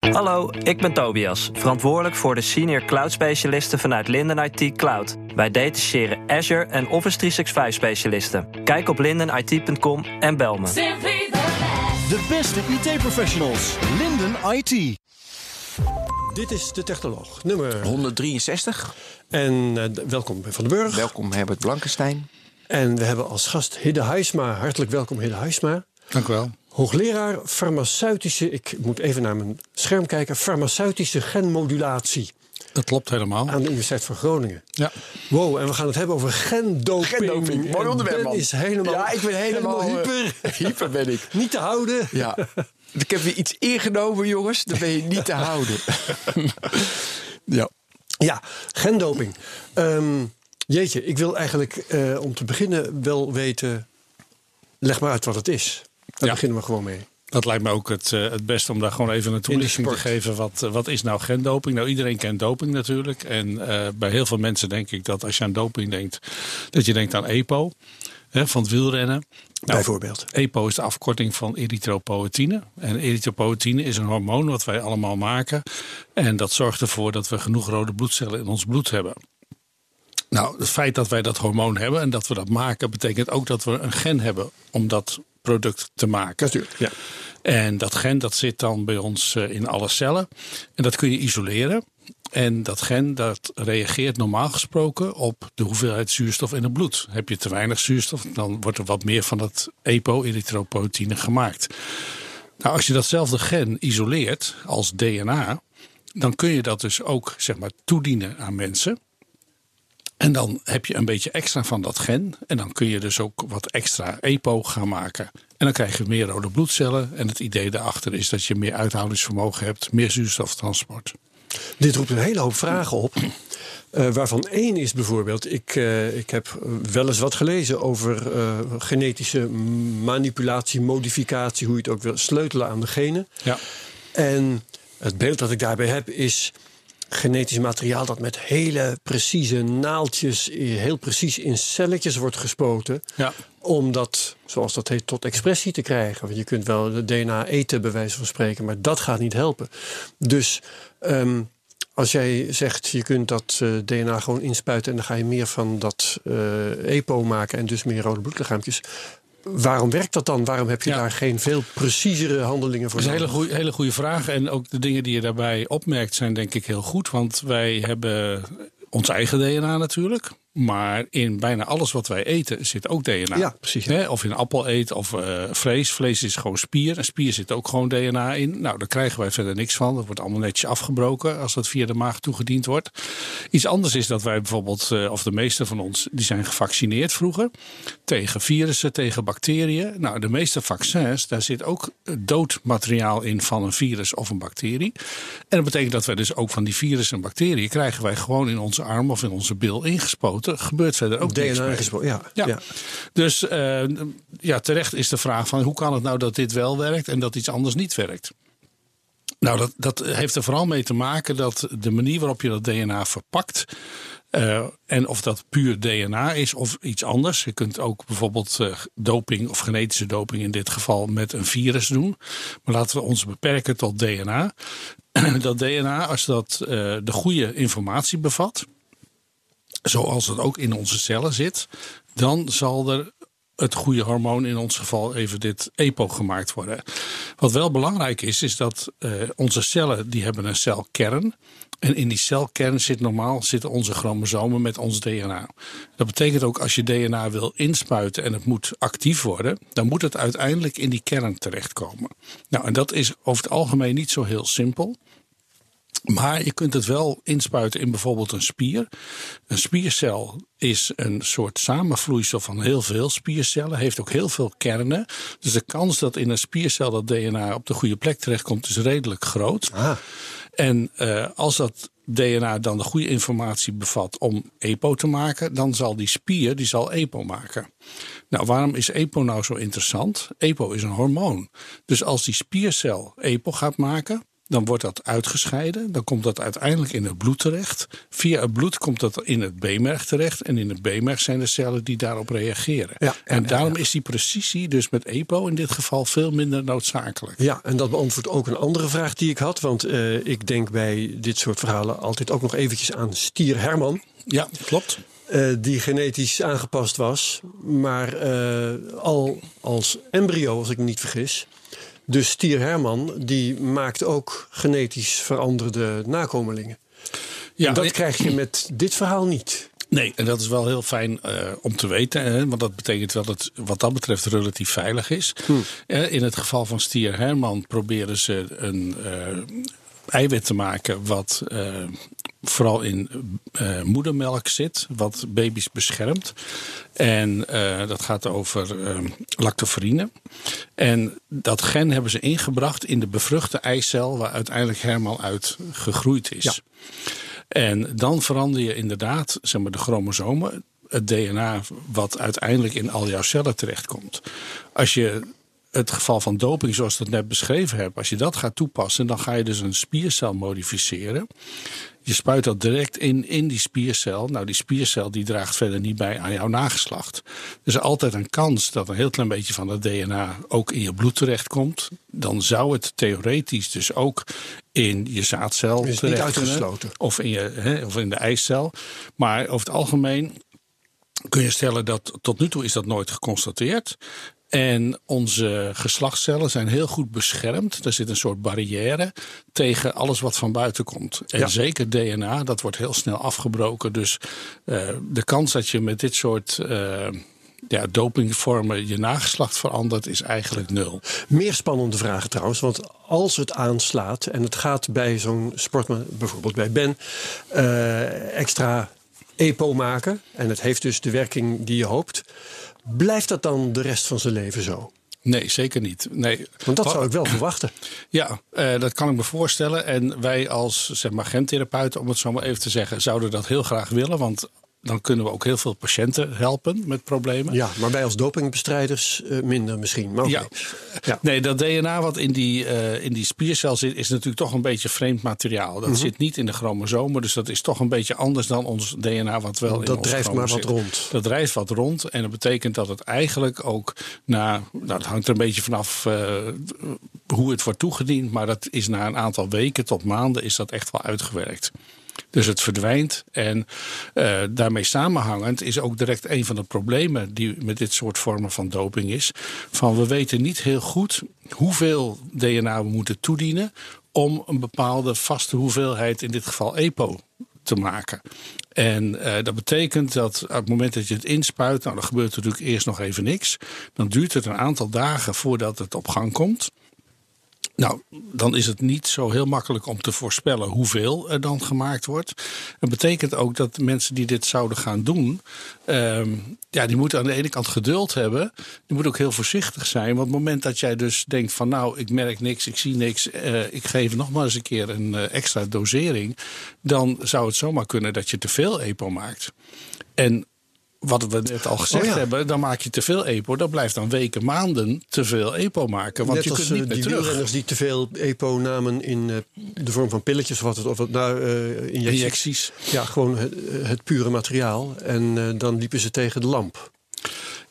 Hallo, ik ben Tobias, verantwoordelijk voor de senior cloud specialisten vanuit Linden IT Cloud. Wij detacheren Azure en Office 365 specialisten. Kijk op lindenit.com en bel me. De beste IT-professionals. Linden IT. Dit is de Technoloog, nummer 163. En uh, welkom Van den Burg. Welkom Herbert Blankenstein. En we hebben als gast Hidde Huisma. Hartelijk welkom Hidde Huisma. Dank u wel. Hoogleraar farmaceutische, ik moet even naar mijn scherm kijken, farmaceutische genmodulatie. Dat klopt helemaal. Aan de Universiteit van Groningen. Ja. Wow, en we gaan het hebben over gendoping. Gendoping, mooi onderwerp man. is helemaal, ja, ik ben helemaal, helemaal hyper. Uh, hyper ben ik. Niet te houden. Ja. Ik heb weer iets ingenomen jongens, dan ben je niet te houden. ja. Ja, gendoping. Um, jeetje, ik wil eigenlijk uh, om te beginnen wel weten, leg maar uit wat het is. Daar ja. beginnen we gewoon mee. Dat lijkt me ook het, uh, het beste om daar gewoon even een toelichting te geven. Wat, wat is nou gendoping? Nou, iedereen kent doping natuurlijk. En uh, bij heel veel mensen denk ik dat als je aan doping denkt, dat je denkt aan EPO. Hè, van het wielrennen. Nou, Bijvoorbeeld. EPO is de afkorting van erythropoëtine. En erythropoëtine is een hormoon wat wij allemaal maken. En dat zorgt ervoor dat we genoeg rode bloedcellen in ons bloed hebben. Nou, het feit dat wij dat hormoon hebben en dat we dat maken, betekent ook dat we een gen hebben om dat product te maken. Natuurlijk, ja. En dat gen dat zit dan bij ons in alle cellen. En dat kun je isoleren. En dat gen dat reageert normaal gesproken op de hoeveelheid zuurstof in het bloed. Heb je te weinig zuurstof, dan wordt er wat meer van dat EPO-erythropoëtine gemaakt. Nou, als je datzelfde gen isoleert als DNA, dan kun je dat dus ook zeg maar toedienen aan mensen. En dan heb je een beetje extra van dat gen. En dan kun je dus ook wat extra EPO gaan maken. En dan krijg je meer rode bloedcellen. En het idee daarachter is dat je meer uithoudingsvermogen hebt, meer zuurstoftransport. Dit roept een hele hoop vragen op. Uh, waarvan één is bijvoorbeeld, ik, uh, ik heb wel eens wat gelezen over uh, genetische manipulatie, modificatie, hoe je het ook wil, sleutelen aan de genen. Ja. En het beeld dat ik daarbij heb is genetisch materiaal dat met hele precieze naaldjes, heel precies in celletjes wordt gespoten. Ja. Om dat, zoals dat heet, tot expressie te krijgen. Want je kunt wel de DNA eten, bij wijze van spreken, maar dat gaat niet helpen. Dus um, als jij zegt, je kunt dat uh, DNA gewoon inspuiten en dan ga je meer van dat uh, EPO maken en dus meer rode bloedlichaampjes. Waarom werkt dat dan? Waarom heb je ja. daar geen veel preciezere handelingen voor? Dat is een hele goede, hele goede vraag. En ook de dingen die je daarbij opmerkt zijn denk ik heel goed. Want wij hebben ons eigen DNA natuurlijk. Maar in bijna alles wat wij eten zit ook DNA. Ja, precies. Of je een appel eet of uh, vlees. Vlees is gewoon spier. En spier zit ook gewoon DNA in. Nou, daar krijgen wij verder niks van. Dat wordt allemaal netjes afgebroken als dat via de maag toegediend wordt. Iets anders is dat wij bijvoorbeeld, uh, of de meeste van ons, die zijn gevaccineerd vroeger. Tegen virussen, tegen bacteriën. Nou, de meeste vaccins, daar zit ook dood materiaal in van een virus of een bacterie. En dat betekent dat wij dus ook van die virussen en bacteriën krijgen wij gewoon in onze arm of in onze bil ingespoten gebeurt verder ook DNA mee. Ja, ja. ja. Dus uh, ja, terecht is de vraag van hoe kan het nou dat dit wel werkt en dat iets anders niet werkt? Nou, dat, dat heeft er vooral mee te maken dat de manier waarop je dat DNA verpakt. Uh, en of dat puur DNA is of iets anders. Je kunt ook bijvoorbeeld uh, doping of genetische doping in dit geval met een virus doen. Maar laten we ons beperken tot DNA. dat DNA, als dat uh, de goede informatie bevat, zoals het ook in onze cellen zit, dan zal er het goede hormoon, in ons geval even dit EPO gemaakt worden. Wat wel belangrijk is, is dat uh, onze cellen die hebben een celkern. En in die celkern zit normaal zitten onze chromosomen met ons DNA. Dat betekent ook als je DNA wil inspuiten en het moet actief worden, dan moet het uiteindelijk in die kern terechtkomen. Nou, en dat is over het algemeen niet zo heel simpel. Maar je kunt het wel inspuiten in bijvoorbeeld een spier. Een spiercel is een soort samenvloeisel van heel veel spiercellen, heeft ook heel veel kernen. Dus de kans dat in een spiercel dat DNA op de goede plek terechtkomt, is redelijk groot. Ah. En uh, als dat DNA dan de goede informatie bevat om EPO te maken, dan zal die spier die zal EPO maken. Nou, waarom is EPO nou zo interessant? EPO is een hormoon. Dus als die spiercel EPO gaat maken, dan wordt dat uitgescheiden. Dan komt dat uiteindelijk in het bloed terecht. Via het bloed komt dat in het B-merg terecht. En in het B-merg zijn de cellen die daarop reageren. Ja, en daarom ja. is die precisie dus met EPO in dit geval veel minder noodzakelijk. Ja, en dat beantwoordt ook een andere vraag die ik had. Want eh, ik denk bij dit soort verhalen altijd ook nog eventjes aan Stier Herman. Ja, klopt. eh, die genetisch aangepast was, maar eh, al als embryo, als ik me niet vergis. Dus Stier Herman, die maakt ook genetisch veranderde nakomelingen. Ja, en dat krijg je met dit verhaal niet. Nee, en dat is wel heel fijn eh, om te weten. Hè, want dat betekent wel dat het wat dat betreft relatief veilig is. Eh, in het geval van Stier Herman proberen ze een eh, eiwit te maken wat eh, vooral in eh, moedermelk zit, wat baby's beschermt. En eh, dat gaat over lactoferine. En dat gen hebben ze ingebracht in de bevruchte eicel waar uiteindelijk Herman uit gegroeid is. Ja. En dan verander je inderdaad zeg maar, de chromosomen, het DNA, wat uiteindelijk in al jouw cellen terechtkomt. Als je het geval van doping, zoals ik dat net beschreven heb, als je dat gaat toepassen, dan ga je dus een spiercel modificeren. Je spuit dat direct in, in die spiercel. Nou, die spiercel die draagt verder niet bij aan jouw nageslacht. Er is altijd een kans dat een heel klein beetje van het DNA ook in je bloed terechtkomt. Dan zou het theoretisch dus ook in je zaadcel Is niet terecht uitgesloten. Of in, je, hè, of in de eicel. Maar over het algemeen kun je stellen dat tot nu toe is dat nooit geconstateerd. En onze geslachtscellen zijn heel goed beschermd. Er zit een soort barrière tegen alles wat van buiten komt. En Ja. zeker DNA, dat wordt heel snel afgebroken. Dus eh, de kans dat je met dit soort ja, dopingvormen je nageslacht verandert, is eigenlijk nul. Meer spannende vragen trouwens, want als het aanslaat en het gaat bij zo'n sportman, bijvoorbeeld bij Ben, eh, extra EPO maken en het heeft dus de werking die je hoopt, blijft dat dan de rest van zijn leven zo? Nee, zeker niet. Nee. Want dat zou ik wel verwachten. Ja, eh, dat kan ik me voorstellen. En wij als zeg maar, gentherapeuten, om het zo maar even te zeggen, zouden dat heel graag willen. Want dan kunnen we ook heel veel patiënten helpen met problemen. Ja, maar wij als dopingbestrijders eh, minder misschien. Maar. Ja. Ja. Nee, dat DNA wat in die, eh, in die spiercel zit, is natuurlijk toch een beetje vreemd materiaal. Dat Mhm. zit niet in de chromosomen, dus dat is toch een beetje anders dan ons DNA wat wel in Dat drijft maar wat rond. Dat drijft wat rond en dat betekent dat het eigenlijk ook na, nou, het hangt er een beetje vanaf eh, hoe het wordt toegediend, maar dat is na een aantal weken tot maanden is dat echt wel uitgewerkt. Dus het verdwijnt. En eh, daarmee samenhangend is ook direct een van de problemen die met dit soort vormen van doping is. Van we weten niet heel goed hoeveel DNA we moeten toedienen om een bepaalde vaste hoeveelheid, in dit geval EPO, te maken. En eh, dat betekent dat op het moment dat je het inspuit, nou dan gebeurt er natuurlijk eerst nog even niks. Dan duurt het een aantal dagen voordat het op gang komt. Nou, dan is het niet zo heel makkelijk om te voorspellen hoeveel er dan gemaakt wordt. Het betekent ook dat mensen die dit zouden gaan doen, ehm, ja, die moeten aan de ene kant geduld hebben. Die moeten ook heel voorzichtig zijn. Want op het moment dat jij dus denkt van nou, ik merk niks, ik zie niks, eh, ik geef nog maar eens een keer een eh, extra dosering, dan zou het zomaar kunnen dat je te veel EPO maakt. En wat we net al gezegd Oh ja. hebben, dan maak je te veel EPO. Dat blijft dan weken, maanden te veel EPO maken. Want Net je als kunt niet eh, die terug. wielrenners die te veel EPO namen in eh, de vorm van pilletjes of wat het of nou eh, injecties. Injecties. Ja, gewoon het, het pure materiaal. En dan liepen ze tegen de lamp.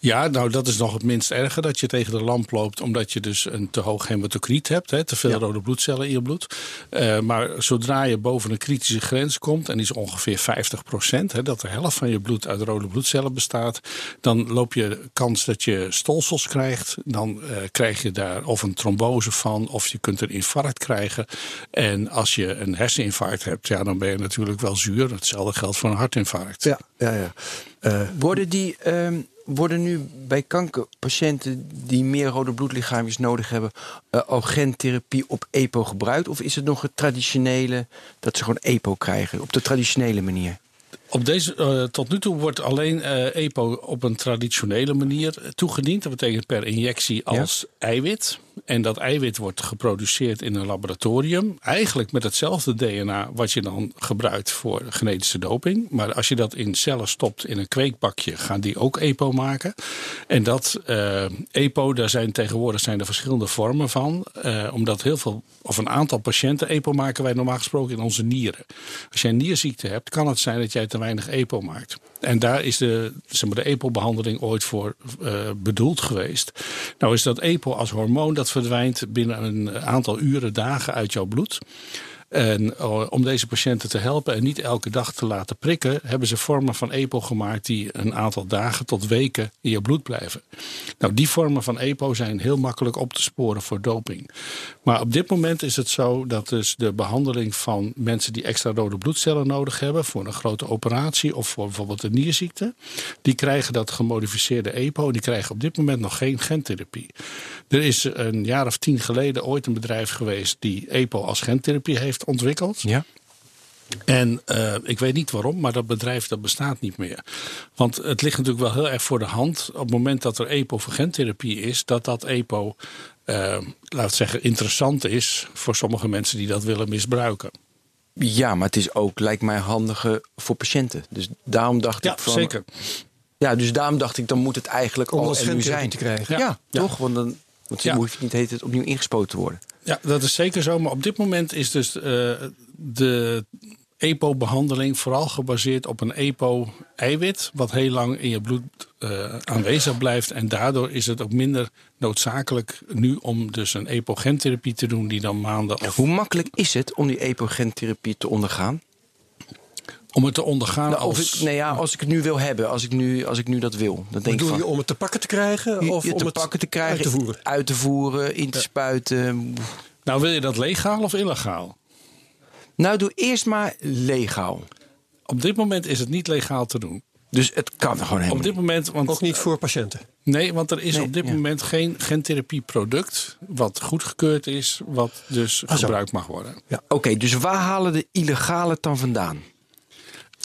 Ja, nou dat is nog het minst erge dat je tegen de lamp loopt, omdat je dus een te hoog hematocriet hebt, hè, te veel Ja. rode bloedcellen in je bloed. Eh, maar zodra je boven een kritische grens komt, en die is ongeveer 50 procent, dat de helft van je bloed uit rode bloedcellen bestaat, dan loop je kans dat je stolsels krijgt. Dan eh, krijg je daar of een trombose van, of je kunt een infarct krijgen. En als je een herseninfarct hebt, ja, dan ben je natuurlijk wel zuur. Hetzelfde geldt voor een hartinfarct. Ja, ja, ja. Eh, Worden, die, ehm, worden nu bij kankerpatiënten die meer rode bloedlichaampjes nodig hebben, eh al gentherapie op EPO gebruikt? Of is het nog het traditionele dat ze gewoon EPO krijgen op de traditionele manier? Op deze, eh, tot nu toe wordt alleen eh, EPO op een traditionele manier toegediend. Dat betekent per injectie als eiwit. En dat eiwit wordt geproduceerd in een laboratorium. Eigenlijk met hetzelfde DNA wat je dan gebruikt voor genetische doping. Maar als je dat in cellen stopt in een kweekbakje, gaan die ook EPO maken. En dat uh, EPO, daar zijn tegenwoordig zijn er verschillende vormen van. Uh, omdat heel veel, of een aantal patiënten, EPO maken wij normaal gesproken in onze nieren. Als jij een nierziekte hebt, kan het zijn dat jij te weinig EPO maakt. En daar is de, zeg maar, de EPO-behandeling ooit voor uh, bedoeld geweest. Nou is dat EPO als hormoon, dat verdwijnt binnen een aantal uren, dagen uit jouw bloed. En uh, om deze patiënten te helpen en niet elke dag te laten prikken, hebben ze vormen van EPO gemaakt die een aantal dagen tot weken in je bloed blijven. Nou, die vormen van EPO zijn heel makkelijk op te sporen voor doping. Maar op dit moment is het zo dat dus de behandeling van mensen die extra rode bloedcellen nodig hebben voor een grote operatie of voor bijvoorbeeld een nierziekte, die krijgen dat gemodificeerde EPO. Die krijgen op dit moment nog geen gentherapie. Er is een jaar of tien geleden ooit een bedrijf geweest die EPO als gentherapie heeft ontwikkeld. Ja. En uh, ik weet niet waarom, maar dat bedrijf dat bestaat niet meer. Want het ligt natuurlijk wel heel erg voor de hand. Op het moment dat er EPO voor gentherapie is, dat dat EPO, uh, laat zeggen, interessant is voor sommige mensen die dat willen misbruiken. Ja, maar het is ook, lijkt mij, handiger voor patiënten. Dus daarom dacht ja, ik van. Zeker. Ja, dus daarom dacht ik, dan moet het eigenlijk Om al als zijn. te krijgen. Ja, ja, toch? Want dan want Ja. dan hoef je niet heet het opnieuw ingespoten te worden. Ja, dat is zeker zo. Maar op dit moment is dus uh, de EPO-behandeling vooral gebaseerd op een EPO-eiwit, wat heel lang in je bloed uh, aanwezig blijft. En daardoor is het ook minder noodzakelijk nu om dus een EPO-gentherapie te doen, die dan maanden of Hoe makkelijk is het om die epogentherapie te ondergaan? Om het te ondergaan Nou, of als. ik, nee, ja, als ik het nu wil hebben, als ik nu, als ik nu dat wil. Dan denk ik Bedoel van, je om het te pakken te krijgen? Of je om te het pakken te krijgen, uit te voeren? uit te voeren, in te spuiten. Nou, wil je dat legaal of illegaal? Nou, doe eerst maar legaal. Op dit moment is het niet legaal te doen. Dus het kan gewoon helemaal Op dit moment, want Ook niet voor patiënten. Nee, want er is Nee, op dit ja. moment geen gentherapieproduct wat goedgekeurd is, wat dus Ah, zo. gebruikt mag worden. Oké, dus waar halen de illegale het dan vandaan?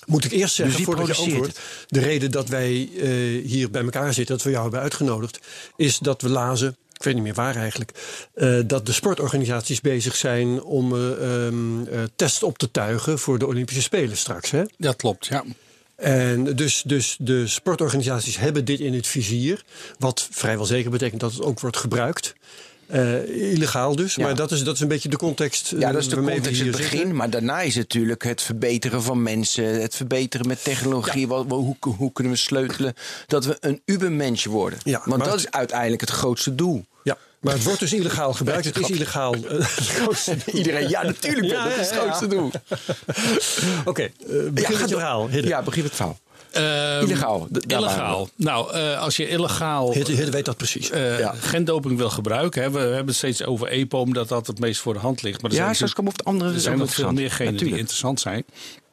Moet ik eerst zeggen, wie voordat je antwoordt... de reden dat wij eh, hier bij elkaar zitten, dat we jou hebben uitgenodigd... is dat we lazen, ik weet niet meer waar eigenlijk... eh, dat de sportorganisaties bezig zijn om eh, tests op te tuigen... voor de Olympische Spelen straks. Hè? Dat klopt, ja. En dus, dus de sportorganisaties hebben dit in het vizier. Wat vrijwel zeker betekent dat het ook wordt gebruikt. Eh, illegaal dus. Ja. Maar dat is, dat is een beetje de context. Ja, eh, dat is de waarmee we context, het begin. zitten. Maar daarna is het natuurlijk het verbeteren van mensen. Het verbeteren met technologie. Wat- hoe, hoe kunnen we sleutelen dat we een ubermensje worden? Ja, Want dat het- is uiteindelijk het grootste doel. Ja, maar het wordt dus illegaal gebruikt. Het is illegaal. eh, het. Iedereen, ja natuurlijk, Ja, dat is het grootste doel. Oké, eh, begin door. verhaal. Ja, begin het verhaal. Ehm, Illegaal, Illegaal. Nou, eh, als je illegaal Hidde weet dat precies. eh Ja. gendoping wil gebruiken, hè, we, we hebben het steeds over EPO, omdat dat het meest voor de hand ligt. Maar er Ja, zijn, we op de andere. er dus zijn ook nog veel meer genen die interessant zijn.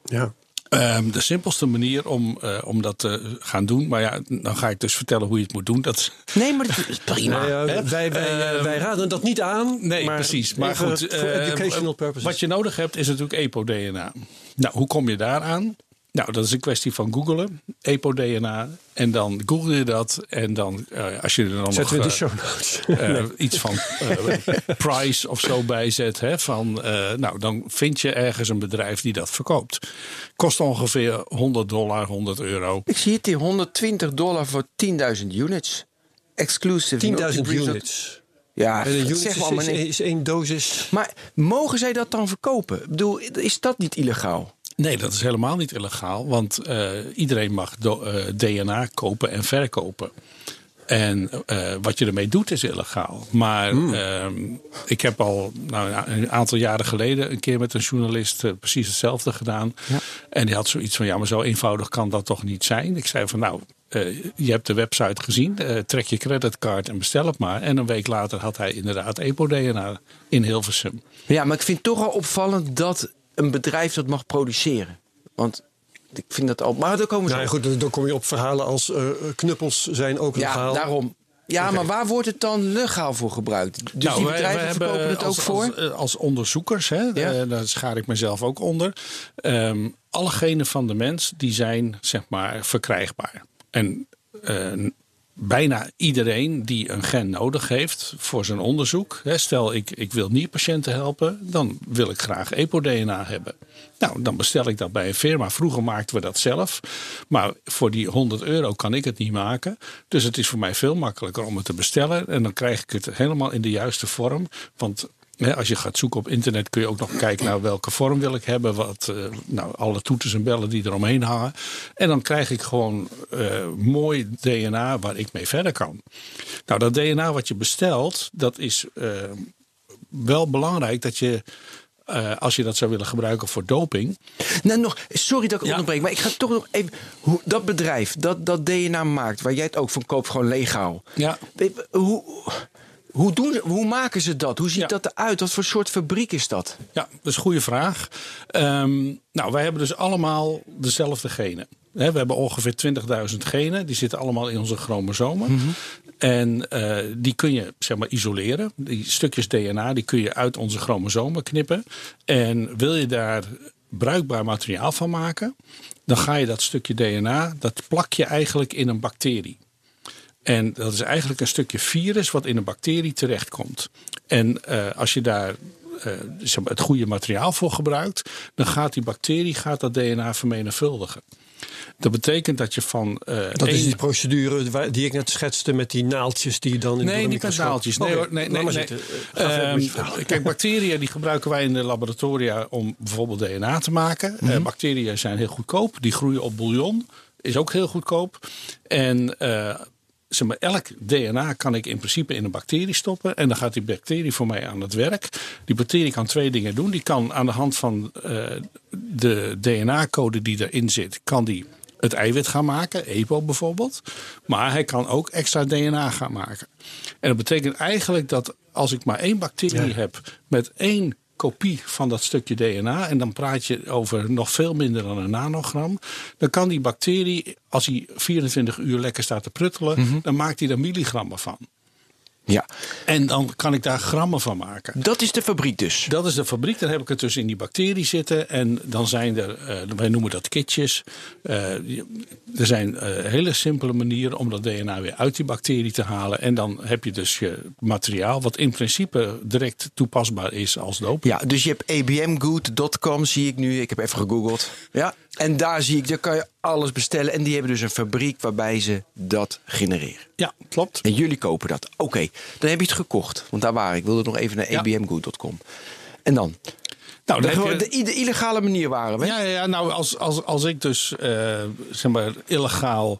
ja. Ehm, de simpelste manier om, eh, om dat te gaan doen, maar ja, dan ga ik dus vertellen hoe je het moet doen. Dat is, Nee, maar dat is prima. Ja, wij, wij, eh, Ehm, wij raden dat niet aan. Nee, maar precies. Maar goed, voor eh, educational purposes. wat je nodig hebt is natuurlijk EPO-DNA. Nou, hoe kom je daaraan? Nou, dat is een kwestie van googelen. EPO-DNA. En dan google je dat. En dan, eh, als je er dan Zetten nog in de eh, show notes. eh, iets van price of zo bijzet. Hè, van, eh, nou, dan vind je ergens een bedrijf die dat verkoopt. Kost ongeveer 100 dollar, 100 euro. Ik zie het hier, 120 dollar voor 10.000 units. Exclusive. 10.000 multi-breed- units. Ja, zeg is, maar is, is één dosis. Maar mogen zij dat dan verkopen? Ik bedoel, is dat niet illegaal? Nee, dat is helemaal niet illegaal. Want eh, iedereen mag do- eh, DNA kopen en verkopen. En eh, wat je ermee doet is illegaal. Maar ehm, ik heb al nou, een aantal jaren geleden een keer met een journalist precies hetzelfde gedaan. En die had zoiets van: ja, maar zo eenvoudig kan dat toch niet zijn? Ik zei van: nou. je hebt de website gezien, trek je creditcard en bestel het maar. En een week later had hij inderdaad EPO-DNA in Hilversum. Ja, maar ik vind het toch al opvallend dat een bedrijf dat mag produceren. Want ik vind dat al. Maar daar komen we Nou ja, goed, dan- dan kom je op verhalen als eh, knuppels zijn ook Ja, legaal. daarom. Ja, maar waar wordt het dan legaal voor gebruikt? Dus die Nou, wij- bedrijven wij verkopen het ook als, voor? Als, eh, als onderzoekers, hè, Ja. eh, daar schaar ik mezelf ook onder. Ehm, alle genen van de mens die zijn zeg maar verkrijgbaar. En eh, bijna iedereen die een gen nodig heeft voor zijn onderzoek. Stel, ik, ik wil nierpatiënten helpen, dan wil ik graag EPO-DNA hebben. Nou, dan bestel ik dat bij een firma. Vroeger maakten we dat zelf. Maar voor die 100 euro kan ik het niet maken. Dus het is voor mij veel makkelijker om het te bestellen. En dan krijg ik het helemaal in de juiste vorm. Want als je gaat zoeken op internet kun je ook nog kijken naar welke vorm wil ik hebben. Wat, uh, nou, alle toeters en bellen die eromheen hangen. En dan krijg ik gewoon uh, mooi DNA waar ik mee verder kan. Nou, dat DNA wat je bestelt, dat is uh, wel belangrijk dat je uh, als je dat zou willen gebruiken voor doping. Nou, nog, sorry dat ik ja. onderbreek, maar ik ga toch nog even. Hoe, dat bedrijf dat dat DNA maakt, waar jij het ook van koopt, gewoon legaal. Ja. Hoe, hoe, doen, hoe maken ze dat? Hoe ziet ja. dat eruit? Wat voor soort fabriek is dat? Ja, dat is een goede vraag. Um, nou, wij hebben dus allemaal dezelfde genen. we hebben ongeveer 20.000 genen. Die zitten allemaal in onze chromosomen. Mm -hmm. En uh, die kun je zeg maar isoleren. Die stukjes DNA die kun je uit onze chromosomen knippen. En wil je daar bruikbaar materiaal van maken, dan ga je dat stukje DNA, dat plak je eigenlijk in een bacterie. En dat is eigenlijk een stukje virus wat in een bacterie terechtkomt. En uh, als je daar uh, het goede materiaal voor gebruikt, dan gaat die bacterie gaat dat DNA vermenigvuldigen. Dat betekent dat je van. Uh, dat is die procedure die ik net schetste met die naaldjes die dan in nee, niet met naaldjes. Nee, nee, nee, nee, nee. Um, kijk, bacteriën die gebruiken wij in de laboratoria om bijvoorbeeld DNA te maken. Mm -hmm. uh, bacteriën zijn heel goedkoop. Die groeien op bouillon. Is ook heel goedkoop. En uh, zeg maar, elk DNA kan ik in principe in een bacterie stoppen. En dan gaat die bacterie voor mij aan het werk. Die bacterie kan twee dingen doen. Die kan aan de hand van uh, de DNA-code die erin zit, kan die het eiwit gaan maken, EPO bijvoorbeeld. Maar hij kan ook extra DNA gaan maken. En dat betekent eigenlijk dat als ik maar één bacterie ja. heb met één kopie van dat stukje DNA. En dan praat je over nog veel minder dan een nanogram. Dan kan die bacterie, als hij 24 uur lekker staat te pruttelen, mm -hmm. dan maakt hij er milligrammen van. Ja. En dan kan ik daar grammen van maken. Dat is de fabriek dus? Dat is de fabriek. Dan heb ik het dus in die bacterie zitten. En dan zijn er, uh, wij noemen dat kitjes. Uh, er zijn uh, hele simpele manieren om dat DNA weer uit die bacterie te halen. En dan heb je dus je materiaal wat in principe direct toepasbaar is als doop. Ja, dus je hebt abmgood.com zie ik nu. Ik heb even gegoogeld. Ja, en daar zie ik, daar kan je alles bestellen. En die hebben dus een fabriek waarbij ze dat genereren. Ja, klopt. En jullie kopen dat. Oké, okay, dan heb je het gekocht. Want daar waren ik. wilde nog even naar abmgood.com. En dan? Nou, dan je... de, de, illegale manier waren we. Ja, ja nou, als, als, als ik dus uh, zeg maar illegaal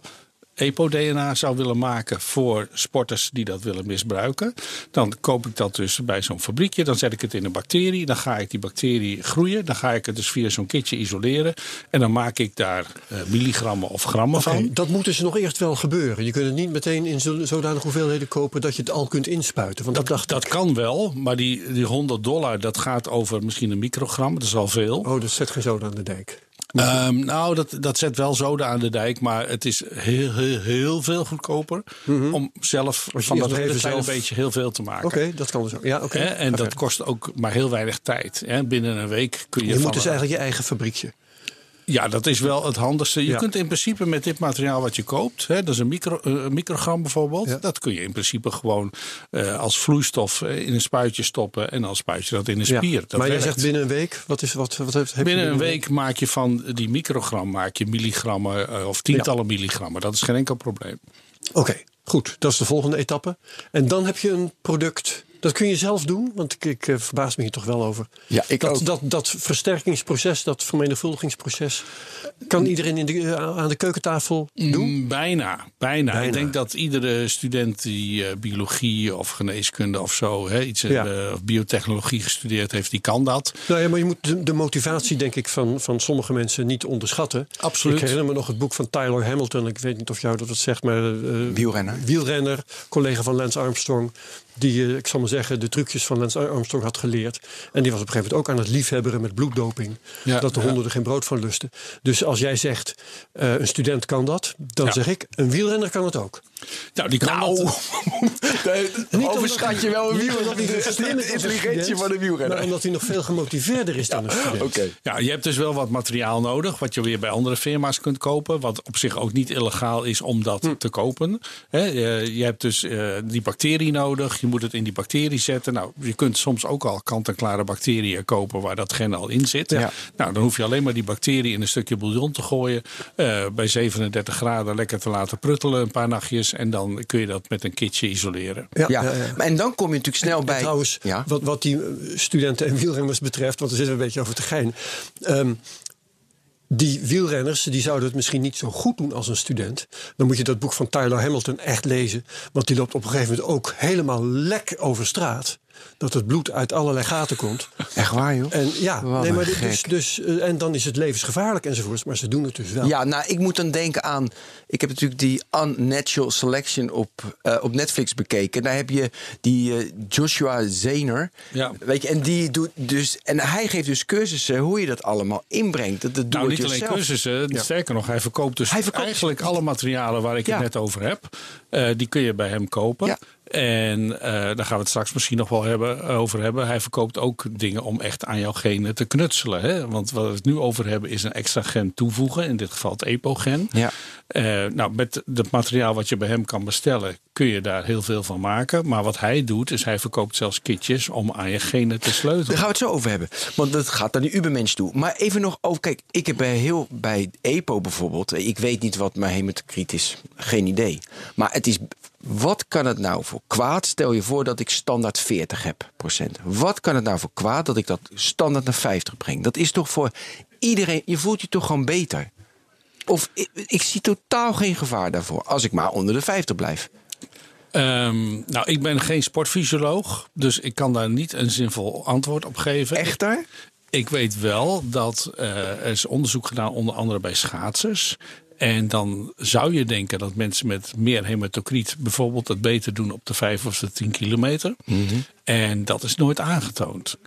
EPO-DNA zou willen maken voor sporters die dat willen misbruiken. Dan koop ik dat dus bij zo'n fabriekje. Dan zet ik het in een bacterie. Dan ga ik die bacterie groeien. Dan ga ik het dus via zo'n kitje isoleren. En dan maak ik daar uh, milligrammen of grammen okay, van. Dat moet dus nog eerst wel gebeuren. Je kunt het niet meteen in zodanige hoeveelheden kopen dat je het al kunt inspuiten. Want dat, dat, dat kan wel, maar die, die 100 dollar dat gaat over misschien een microgram. Dat is al veel. Oh, dat zet geen zoden aan de dijk. Um, nou, dat, dat zet wel zoden aan de dijk, maar het is heel, heel, heel veel goedkoper mm -hmm. om zelf van dat hele kleine beetje heel veel te maken. Oké, okay, dat kan dus ook. Ja, oké. Okay. En okay. dat kost ook maar heel weinig tijd. Hè? Binnen een week kun je. Je moet dus eigenlijk je eigen fabriekje. Ja, dat is wel het handigste. Je ja. kunt in principe met dit materiaal wat je koopt, hè, dat is een, micro, uh, microgram bijvoorbeeld, ja. dat kun je in principe gewoon uh, als vloeistof in een spuitje stoppen en dan spuit je dat in een spier. Ja. Dat maar je zegt binnen een week, wat is wat, wat heeft, binnen, binnen een week maak je van die microgram maak je milligrammen uh, of tientallen milligrammen. Dat is geen enkel probleem. Oké, okay, goed. Dat is de volgende etappe. En dan heb je een product dat kun je zelf doen, want ik, ik uh, verbaas me hier toch wel over. Ja, ik dat, ook. Dat, dat versterkingsproces, dat vermenigvuldigingsproces, kan iedereen in de, uh, aan de keukentafel doen? Mm, bijna, bijna, bijna. Ik denk dat iedere student die uh, biologie of geneeskunde of zo, hè, iets ja. of biotechnologie gestudeerd heeft, die kan dat. Nou ja, maar je moet de, de, motivatie, denk ik, van, van sommige mensen niet onderschatten. Absoluut. Ik herinner me nog het boek van Tyler Hamilton. Ik weet niet of jou dat wat zegt, maar. wielrenner. Wielrenner, collega van Lance Armstrong die, ik zal maar zeggen, de trucjes van Lance Armstrong had geleerd. En die was op een gegeven moment ook aan het liefhebberen met bloeddoping. Ja, dat de ja. honden er geen brood van lusten. Dus als jij zegt, uh, een student kan dat, dan ja. zeg ik, een wielrenner kan het ook. Nou, die kan Nou, dat- overschat je wel een Niet omdat hij wielrenner. De intelligentie van de wielrenner. Maar omdat hij nog veel gemotiveerder is dan een student. Oké. Ja, je hebt dus wel wat materiaal nodig, wat je weer bij andere firma's kunt kopen. Wat op zich ook niet illegaal is om dat Hm. te kopen. Hè, je, je hebt dus eh, die bacterie nodig. Je moet het in die bacterie zetten. Nou, je kunt soms ook al kant-en-klare bacteriën kopen waar dat gen al in zit. Ja. Nou, dan hoef je alleen maar die bacterie in een stukje bouillon te gooien. eh, bij 37 graden lekker te laten pruttelen een paar nachtjes. En dan kun je dat met een kitje isoleren. Ja, Ja. ja, en dan kom je natuurlijk snel En bij. trouwens, ja. wat, wat die eh, studenten en wielrenners betreft, want er zitten we een beetje over te gein. Ehm, die wielrenners die zouden het misschien niet zo goed doen als een student. Dan moet je dat boek van Tyler Hamilton echt lezen. Want die loopt op een gegeven moment ook helemaal lek over straat. Dat het bloed uit allerlei gaten komt. Echt waar, joh. En ja, Wat nee, maar dit- dus, dus, en dan is het levensgevaarlijk enzovoorts. Maar ze doen het dus wel. Ja, nou, ik moet dan denken aan. Ik heb natuurlijk die Unnatural Selection op, eh, op Netflix bekeken. Daar heb je die eh, Joshua Zener. Ja. Weet je, en die doet dus. En hij geeft dus cursussen hoe je dat allemaal inbrengt. Dat, dat Nou, niet alleen cursussen. Sterker nog, hij verkoopt dus Hij verkoopt- eigenlijk alle materialen waar ik Ja. het net over heb. Eh, die kun je bij hem kopen. Ja. En eh, daar gaan we het straks misschien nog wel hebben, over hebben. Hij verkoopt ook dingen om echt aan jouw genen te knutselen. Hè? Want wat we het nu over hebben is een extra gen toevoegen. In dit geval het EPO-gen. Ja. Eh, nou, met het materiaal wat je bij hem kan bestellen, kun je daar heel veel van maken. Maar wat hij doet, is hij verkoopt zelfs kitjes om aan je genen te Daar sleutelen. gaan we het zo over hebben. Want dat gaat naar die Ubermensch toe. Maar even nog over. Kijk, ik heb bij heel bij EPO bijvoorbeeld. Ik weet niet wat mijn hematocriet is. Geen idee. Maar het is. Wat kan het nou voor kwaad? Stel je voor dat ik standaard 40 heb procent. Wat kan het nou voor kwaad dat ik dat standaard naar 50 breng? Dat is toch voor iedereen. Je voelt je toch gewoon beter. Of ik, ik zie totaal geen gevaar daarvoor. Als ik maar onder de 50 blijf. Ehm, nou, ik ben geen sportfysioloog, dus ik kan daar niet een zinvol antwoord op geven. Echter? Ik weet wel dat eh, er is onderzoek gedaan, onder andere bij schaatsers. En dan zou je denken dat mensen met meer hematocriet bijvoorbeeld het beter doen op de 5 of de 10 kilometer. En dat is nooit aangetoond.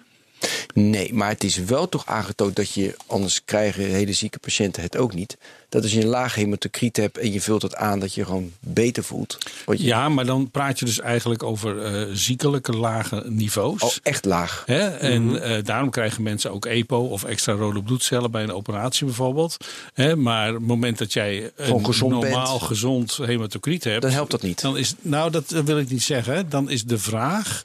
Nee, maar het is wel toch aangetoond dat je, anders krijgen hele zieke patiënten het ook niet. Dat als je een laag hematocriet hebt en je vult het aan, dat je gewoon beter voelt. Je, Ja, maar dan praat je dus eigenlijk over eh, ziekelijke lage niveaus. Oh, echt laag. Hè? En eh, daarom krijgen mensen ook EPO of extra rode bloedcellen bij een operatie bijvoorbeeld. Hè? Maar op het moment dat jij een gezond normaal bent. gezond hematocriet hebt, Dan helpt dat niet. Dan is, nou, dat wil ik niet zeggen. Dan is de vraag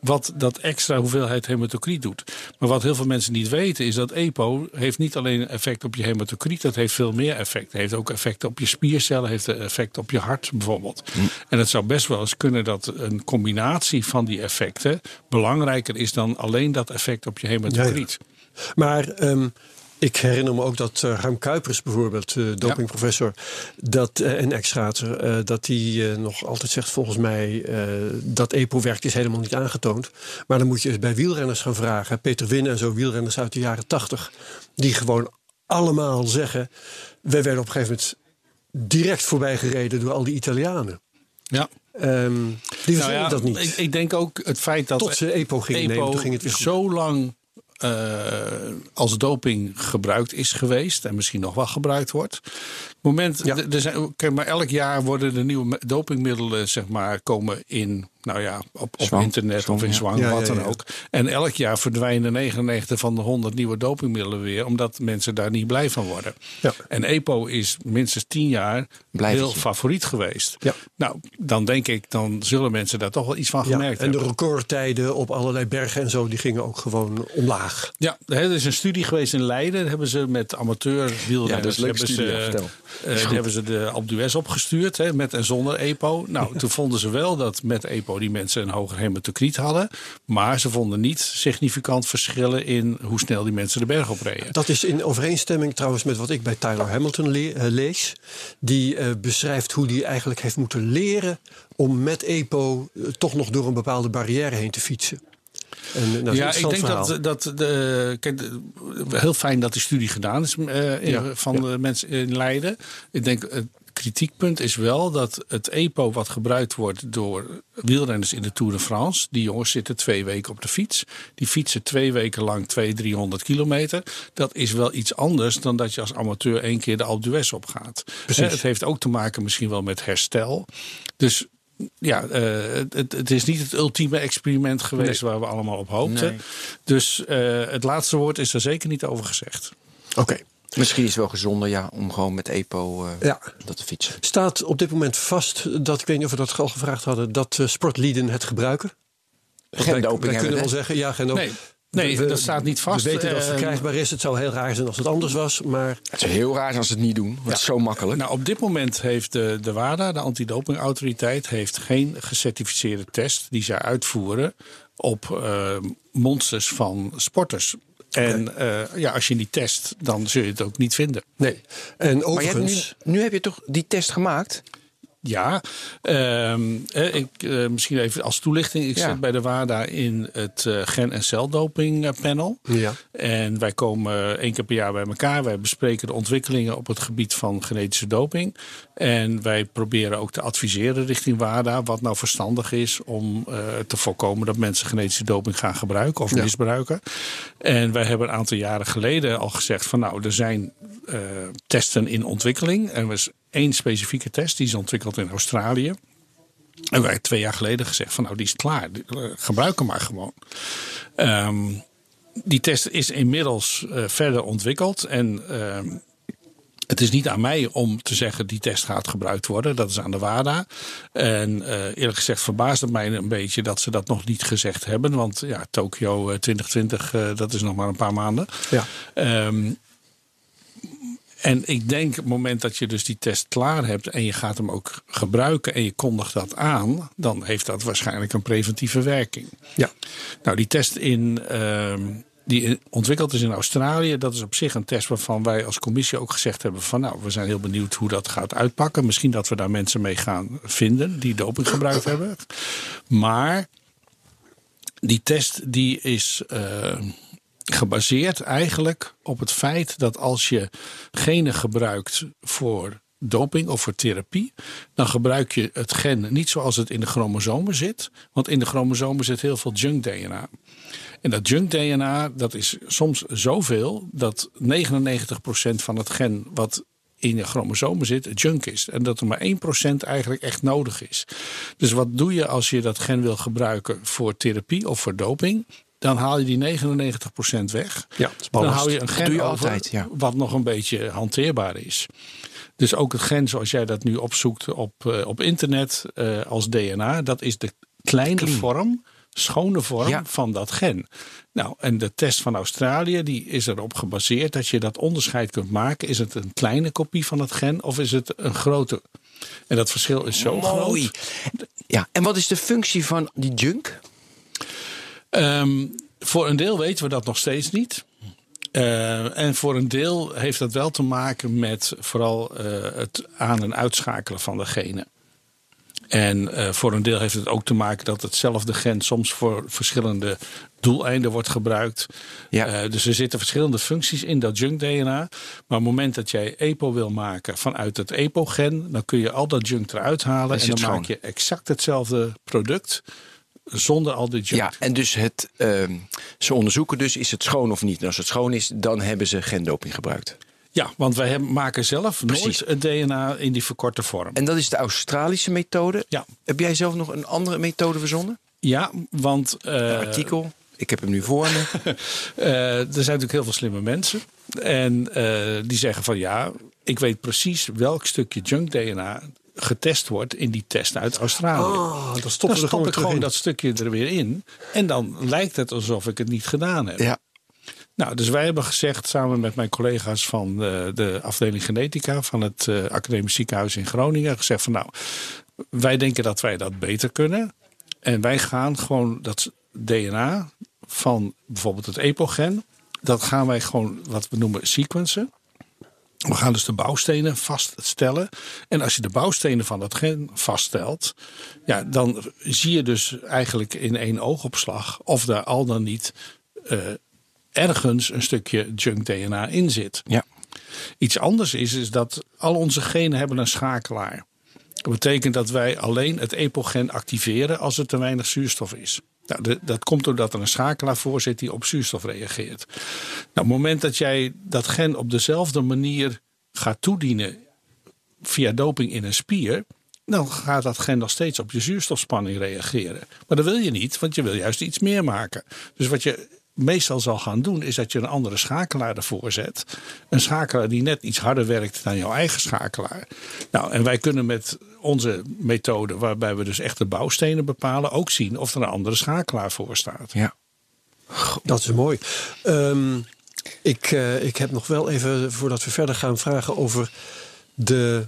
wat dat extra hoeveelheid hematocriet doet. Maar wat heel veel mensen niet weten is dat EPO heeft niet alleen effect op je hematocriet, dat heeft veel meer effect. Het heeft ook effect op je spiercellen, heeft effect op je hart bijvoorbeeld. En het zou best wel eens kunnen dat een combinatie van die effecten belangrijker is dan alleen dat effect op je hematocriet. Maar ehm, ik herinner me ook dat uh, Harm Kuipers bijvoorbeeld, uh, dopingprofessor, dat, uh, en ex-schaatser, dat hij nog altijd zegt volgens mij dat EPO werkt is helemaal niet aangetoond. Maar dan moet je eens bij wielrenners gaan vragen. Peter Winnen en zo wielrenners uit de jaren tachtig, die gewoon allemaal zeggen, wij werden op een gegeven moment direct voorbij gereden door al die Italianen. Ja. Um, die nou ja, dat niet. Ik, ik, denk ook het feit dat Tot ze EPO gingen EPO nemen, toen ging het weer zo lang als doping gebruikt is geweest en misschien nog wel gebruikt wordt. Moment, Ja. er zijn, kijk, maar elk jaar worden de nieuwe dopingmiddelen zeg maar komen in, nou ja, op, op Zwang. internet Zwang, of in zwang, Ja, wat dan ook. En elk jaar verdwijnen 99 van de 100 nieuwe dopingmiddelen weer, omdat mensen daar niet blij van worden. Ja. En EPO is minstens 10 jaar heel favoriet geweest. Ja. Nou, dan denk ik, dan zullen mensen daar toch wel iets van gemerkt en de hebben. recordtijden op allerlei bergen en zo, die gingen ook gewoon omlaag. Ja, er is een studie geweest in Leiden. Daar hebben ze met amateur wielrenners Ja, dat is hebben studie, ze, eh, hebben ze de Alpe d'Huez opgestuurd hè, met en zonder EPO. Nou, toen vonden ze wel dat met EPO die mensen een hoger hematocriet hadden. Maar ze vonden niet significant verschillen in hoe snel die mensen de berg opreden. Dat is in overeenstemming trouwens met wat ik bij Tyler Hamilton le- eh, lees. Die eh, beschrijft hoe hij eigenlijk heeft moeten leren om met EPO toch nog door een bepaalde barrière heen te fietsen. En, eh, een Ja, ik denk verhaal. dat, dat de, kijk, heel fijn dat die studie gedaan is eh, in- Ja, van ja. de mensen in Leiden. Ik denk, het kritiekpunt is wel dat het EPO wat gebruikt wordt door wielrenners in de Tour de France. Die jongens zitten twee weken op de fiets. Die fietsen twee weken lang 200, 300 kilometer. Dat is wel iets anders dan dat je als amateur één keer de Alpe d'Huez opgaat. Precies. Het heeft ook te maken misschien wel met herstel. Dus ja, uh, het, het, is niet het ultieme experiment geweest nee. waar we allemaal op hoopten. Nee. Dus uh, het laatste woord is er zeker niet over gezegd. Oké. Okay. Misschien is het wel gezonder ja, om gewoon met EPO uh, ja. dat te fietsen. Staat op dit moment vast dat, ik weet niet of we dat al gevraagd hadden, dat sportlieden het gebruiken? Geen doping hebben. kunnen wel zeggen, ja, geen doping. Nee. Nee, we, dat staat niet vast. We weten dat het Uh, verkrijgbaar is. Het zou heel raar zijn als het anders was. Maar Het is heel raar als ze het niet doen. Het is zo makkelijk. Nou, op dit moment heeft de, de WADA, de antidopingautoriteit, heeft geen gecertificeerde test die zij uitvoeren op uh, monsters van sporters. En uh, ja, als je niet test, dan zul je het ook niet vinden. Nee. En Maar je hebt overigens. nu, nu heb je toch die test gemaakt? Ja, ehm, eh, ik, eh, misschien even als toelichting. Ik Ja. zit bij de WADA in het eh, gen- en celdoping eh, panel. Ja. En wij komen één keer per jaar bij elkaar. Wij bespreken de ontwikkelingen op het gebied van genetische doping. En wij proberen ook te adviseren richting WADA wat nou verstandig is om te voorkomen dat mensen genetische doping gaan gebruiken of Ja. misbruiken. En wij hebben een aantal jaren geleden al gezegd van nou, er zijn testen in ontwikkeling. En is één specifieke test die is ontwikkeld in Australië. En wij twee jaar geleden gezegd van nou, die is klaar. Eh, Gebruik hem maar gewoon. Ehm, die test is inmiddels eh, verder ontwikkeld. En ehm, het is niet aan mij om te zeggen die test gaat gebruikt worden. Dat is aan de WADA. En eh, eerlijk gezegd verbaast het mij een beetje dat ze dat nog niet gezegd hebben. Want ja, Tokio eh, 2020, eh, dat is nog maar een paar maanden. Ja. Ehm, en ik denk, op het moment dat je dus die test klaar hebt en je gaat hem ook gebruiken en je kondigt dat aan, dan heeft dat waarschijnlijk een preventieve werking. Ja. Nou, die test in, ehm, die ontwikkeld is in Australië, dat is op zich een test waarvan wij als commissie ook gezegd hebben van nou, we zijn heel benieuwd hoe dat gaat uitpakken. Misschien dat we daar mensen mee gaan vinden die doping gebruikt hebben. Maar die test die is eh, gebaseerd eigenlijk op het feit dat als je genen gebruikt voor doping of voor therapie, dan gebruik je het gen niet zoals het in de chromosomen zit. Want in de chromosomen zit heel veel junk DNA. En dat junk DNA, dat is soms zoveel dat 99% van het gen wat in je chromosomen zit, junk is. En dat er maar 1% eigenlijk echt nodig is. Dus wat doe je als je dat gen wil gebruiken voor therapie of voor doping? Dan haal je die 99% weg. Ja, Dan hou je een gen over altijd, ja. wat nog een beetje hanteerbaar is. Dus ook het gen zoals jij dat nu opzoekt op, eh, op internet eh, als DNA, dat is de kleine vorm, schone vorm Ja. van dat gen. Nou, en de test van Australië die is erop gebaseerd dat je dat onderscheid kunt maken. Is het een kleine kopie van het gen of is het een grote? En dat verschil is zo Mooi. groot. Ja, en wat is de functie van die junk? Ehm, voor een deel weten we dat nog steeds niet. Eh, en voor een deel heeft dat wel te maken met vooral eh, het aan- en uitschakelen van de genen. En eh, voor een deel heeft het ook te maken dat hetzelfde gen soms voor verschillende doeleinden wordt gebruikt. Ja. Dus er zitten verschillende functies in dat junk-DNA. Maar op het moment dat jij EPO wil maken vanuit het EPO-gen, dan kun je al dat junk eruit halen. En dan maak je exact hetzelfde product zonder al die junk. Ja, en dus het, ehm, ze onderzoeken dus, is het schoon of niet? En als het schoon is, dan hebben ze gendoping gebruikt. Ja, want wij hebben, maken zelf Precies. nooit het DNA in die verkorte vorm. En dat is de Australische methode. Ja. Heb jij zelf nog een andere methode verzonnen? Ja, want Een artikel. Ik heb hem nu voor me. eh, er zijn natuurlijk heel veel slimme mensen. En eh, die zeggen van ja, ik weet precies welk stukje junk DNA getest wordt in die test uit Australië. Ah, dan stop ik gewoon in. dat stukje er weer in. En dan lijkt het alsof ik het niet gedaan heb. ja. Nou, dus wij hebben gezegd samen met mijn collega's van de, de afdeling genetica van het eh, Academisch Ziekenhuis in Groningen gezegd van nou, wij denken dat wij dat beter kunnen. En wij gaan gewoon dat DNA van bijvoorbeeld het epogen, dat gaan wij gewoon wat we noemen sequencen. We gaan dus de bouwstenen vaststellen. En als je de bouwstenen van dat gen vaststelt, ja, dan zie je dus eigenlijk in één oogopslag of daar al dan niet eh, ergens een stukje junk DNA in zit. ja. Iets anders is, is dat al onze genen hebben een schakelaar. Dat betekent dat wij alleen het epogen activeren als er te weinig zuurstof is. Nou, dat komt doordat er een schakelaar voor zit die op zuurstof reageert. Nou, op het moment dat jij dat gen op dezelfde manier gaat toedienen via doping in een spier, dan gaat dat gen nog steeds op je zuurstofspanning reageren. Maar dat wil je niet, want je wil juist iets meer maken. Dus wat je meestal zal gaan doen, is dat je een andere schakelaar ervoor zet. Een schakelaar die net iets harder werkt dan jouw eigen schakelaar. Nou, en wij kunnen met onze methode, waarbij we dus echt de bouwstenen bepalen, ook zien of er een andere schakelaar voor staat. Ja. Dat is mooi. Ehm, ik, uh, ik heb nog wel even, voordat we verder gaan, vragen over de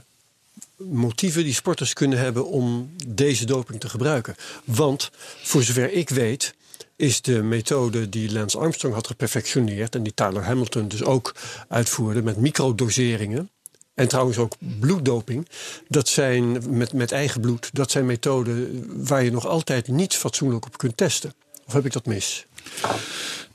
motieven die sporters kunnen hebben om deze doping te gebruiken. Want voor zover ik weet, is de methode die Lance Armstrong had geperfectioneerd en die Tyler Hamilton dus ook uitvoerde met microdoseringen. En trouwens ook bloeddoping. Dat zijn met, met eigen bloed. Dat zijn methoden waar je nog altijd niet fatsoenlijk op kunt testen. Of heb ik dat mis?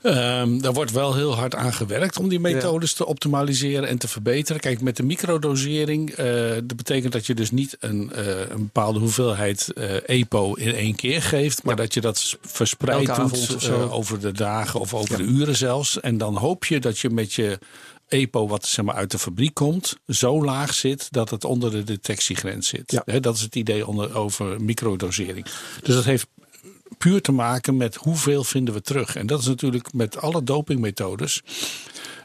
Um, daar wordt wel heel hard aan gewerkt om die methodes te optimaliseren en te verbeteren. Kijk, met de microdosering, uh, dat betekent dat je dus niet een, uh, een bepaalde hoeveelheid uh, EPO in één keer geeft, maar dat je dat verspreid doet over de dagen of over de uren zelfs. En dan hoop je dat je met je EPO, wat zeg maar, uit de fabriek komt, zo laag zit dat het onder de detectiegrens zit. Ja. He, dat is het idee onder, over microdosering. Dus dat heeft puur te maken met hoeveel vinden we terug. En dat is natuurlijk met alle dopingmethodes.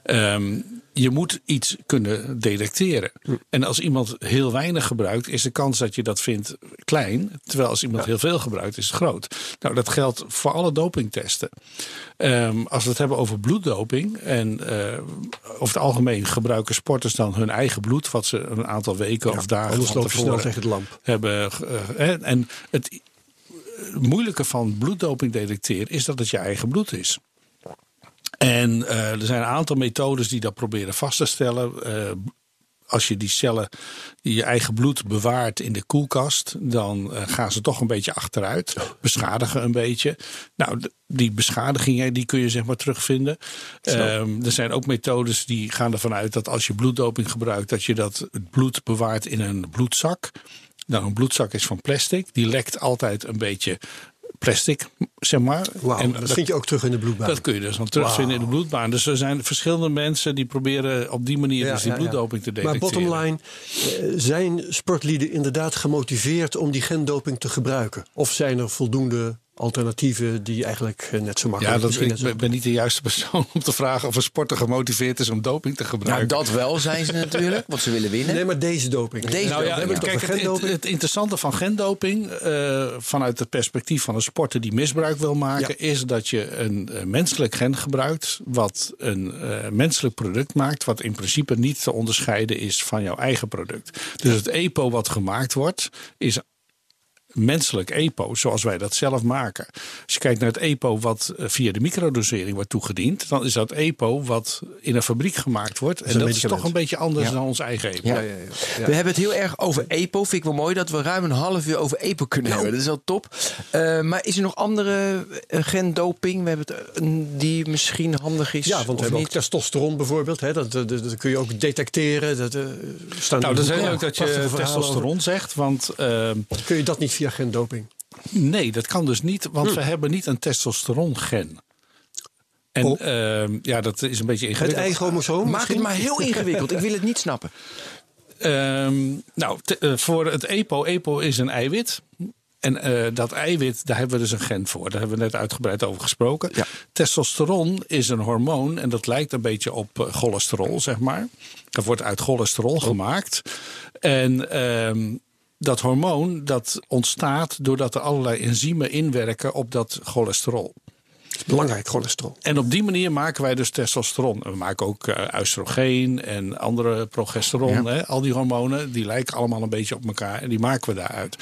Um, je moet iets kunnen detecteren. En als iemand heel weinig gebruikt, is de kans dat je dat vindt klein. Terwijl als iemand heel veel gebruikt, is het groot. Nou, dat geldt voor alle dopingtesten. Um, als we het hebben over bloeddoping. En uh, over het algemeen gebruiken sporters dan hun eigen bloed. Wat ze een aantal weken of dagen van tevoren tegen de lamp. hebben. Uh, en het moeilijke van bloeddoping detecteren is dat het je eigen bloed is. En uh, er zijn een aantal methodes die dat proberen vast te stellen. Uh, als je die cellen, die je eigen bloed bewaart in de koelkast, dan uh, gaan ze toch een beetje achteruit, beschadigen een beetje. Nou, die beschadigingen die kun je zeg maar terugvinden. Um, er zijn ook methodes die gaan ervan uit dat als je bloeddoping gebruikt, dat je dat het bloed bewaart in een bloedzak. Nou, een bloedzak is van plastic. Die lekt altijd een beetje plastic, zeg maar. Wow, en dat, vind je ook terug in de bloedbaan. Dat kun je dus dan terugvinden in de bloedbaan. Dus er zijn verschillende mensen die proberen op die manier ja, dus die ja, bloeddoping te detecteren. Maar bottom line, eh, zijn sportlieden inderdaad gemotiveerd om die gendoping te gebruiken? Of zijn er voldoende alternatieven die eigenlijk eh, net zo makkelijk ja, dat, Ik ben niet de juiste persoon om te vragen of een sporter gemotiveerd is om doping te gebruiken. Nou, dat wel zijn ze natuurlijk, want ze willen winnen. Nee, maar deze doping. Deze nou, ja, doping. Kijk, het, het, interessante van gendoping, uh, vanuit het perspectief van een sporter die misbruik wil maken, ja. is dat je een uh, menselijk gen gebruikt, wat een uh, menselijk product maakt, wat in principe niet te onderscheiden is van jouw eigen product. Dus het EPO wat gemaakt wordt, is menselijk EPO, zoals wij dat zelf maken. Als je kijkt naar het EPO wat eh, via de microdosering wordt toegediend, dan is dat EPO wat in een fabriek gemaakt wordt. En dat is toch een beetje anders ja. dan ons eigen EPO. Ja. Ja, we hebben het heel erg over EPO. Vind ik wel mooi dat we ruim een half uur over EPO kunnen hebben. Dat is wel top. Uh, maar is er nog andere uh, gendoping? We hebben het, uh, die misschien handig is? Ja, want we hebben niet? ook testosteron bijvoorbeeld. Hè? Dat, dat, dat, kun je ook detecteren. Dat, staan nou, dat is heel leuk dat je testosteron zegt. Want, kun je dat niet via gendoping? Nee, dat kan dus niet, want hm. we hebben niet een testosteron-gen. En oh. uh, ja, dat is een beetje ingewikkeld. Het eigen chromosoom? Maak het maar heel ingewikkeld. Ik wil het niet snappen. Um, nou, uh, voor het EPO. EPO is een eiwit. En uh, dat eiwit, daar hebben we dus een gen voor. Daar hebben we net uitgebreid over gesproken. Ja. Testosteron is een hormoon en dat lijkt een beetje op uh, cholesterol, zeg maar. Dat wordt uit cholesterol oh. gemaakt. En um, dat hormoon dat ontstaat doordat er allerlei enzymen inwerken op dat cholesterol. Belangrijk cholesterol. En op die manier maken wij dus testosteron. We maken ook uh, oestrogeen en andere progesteron. Ja. Hè? Al die hormonen die lijken allemaal een beetje op elkaar en die maken we daaruit.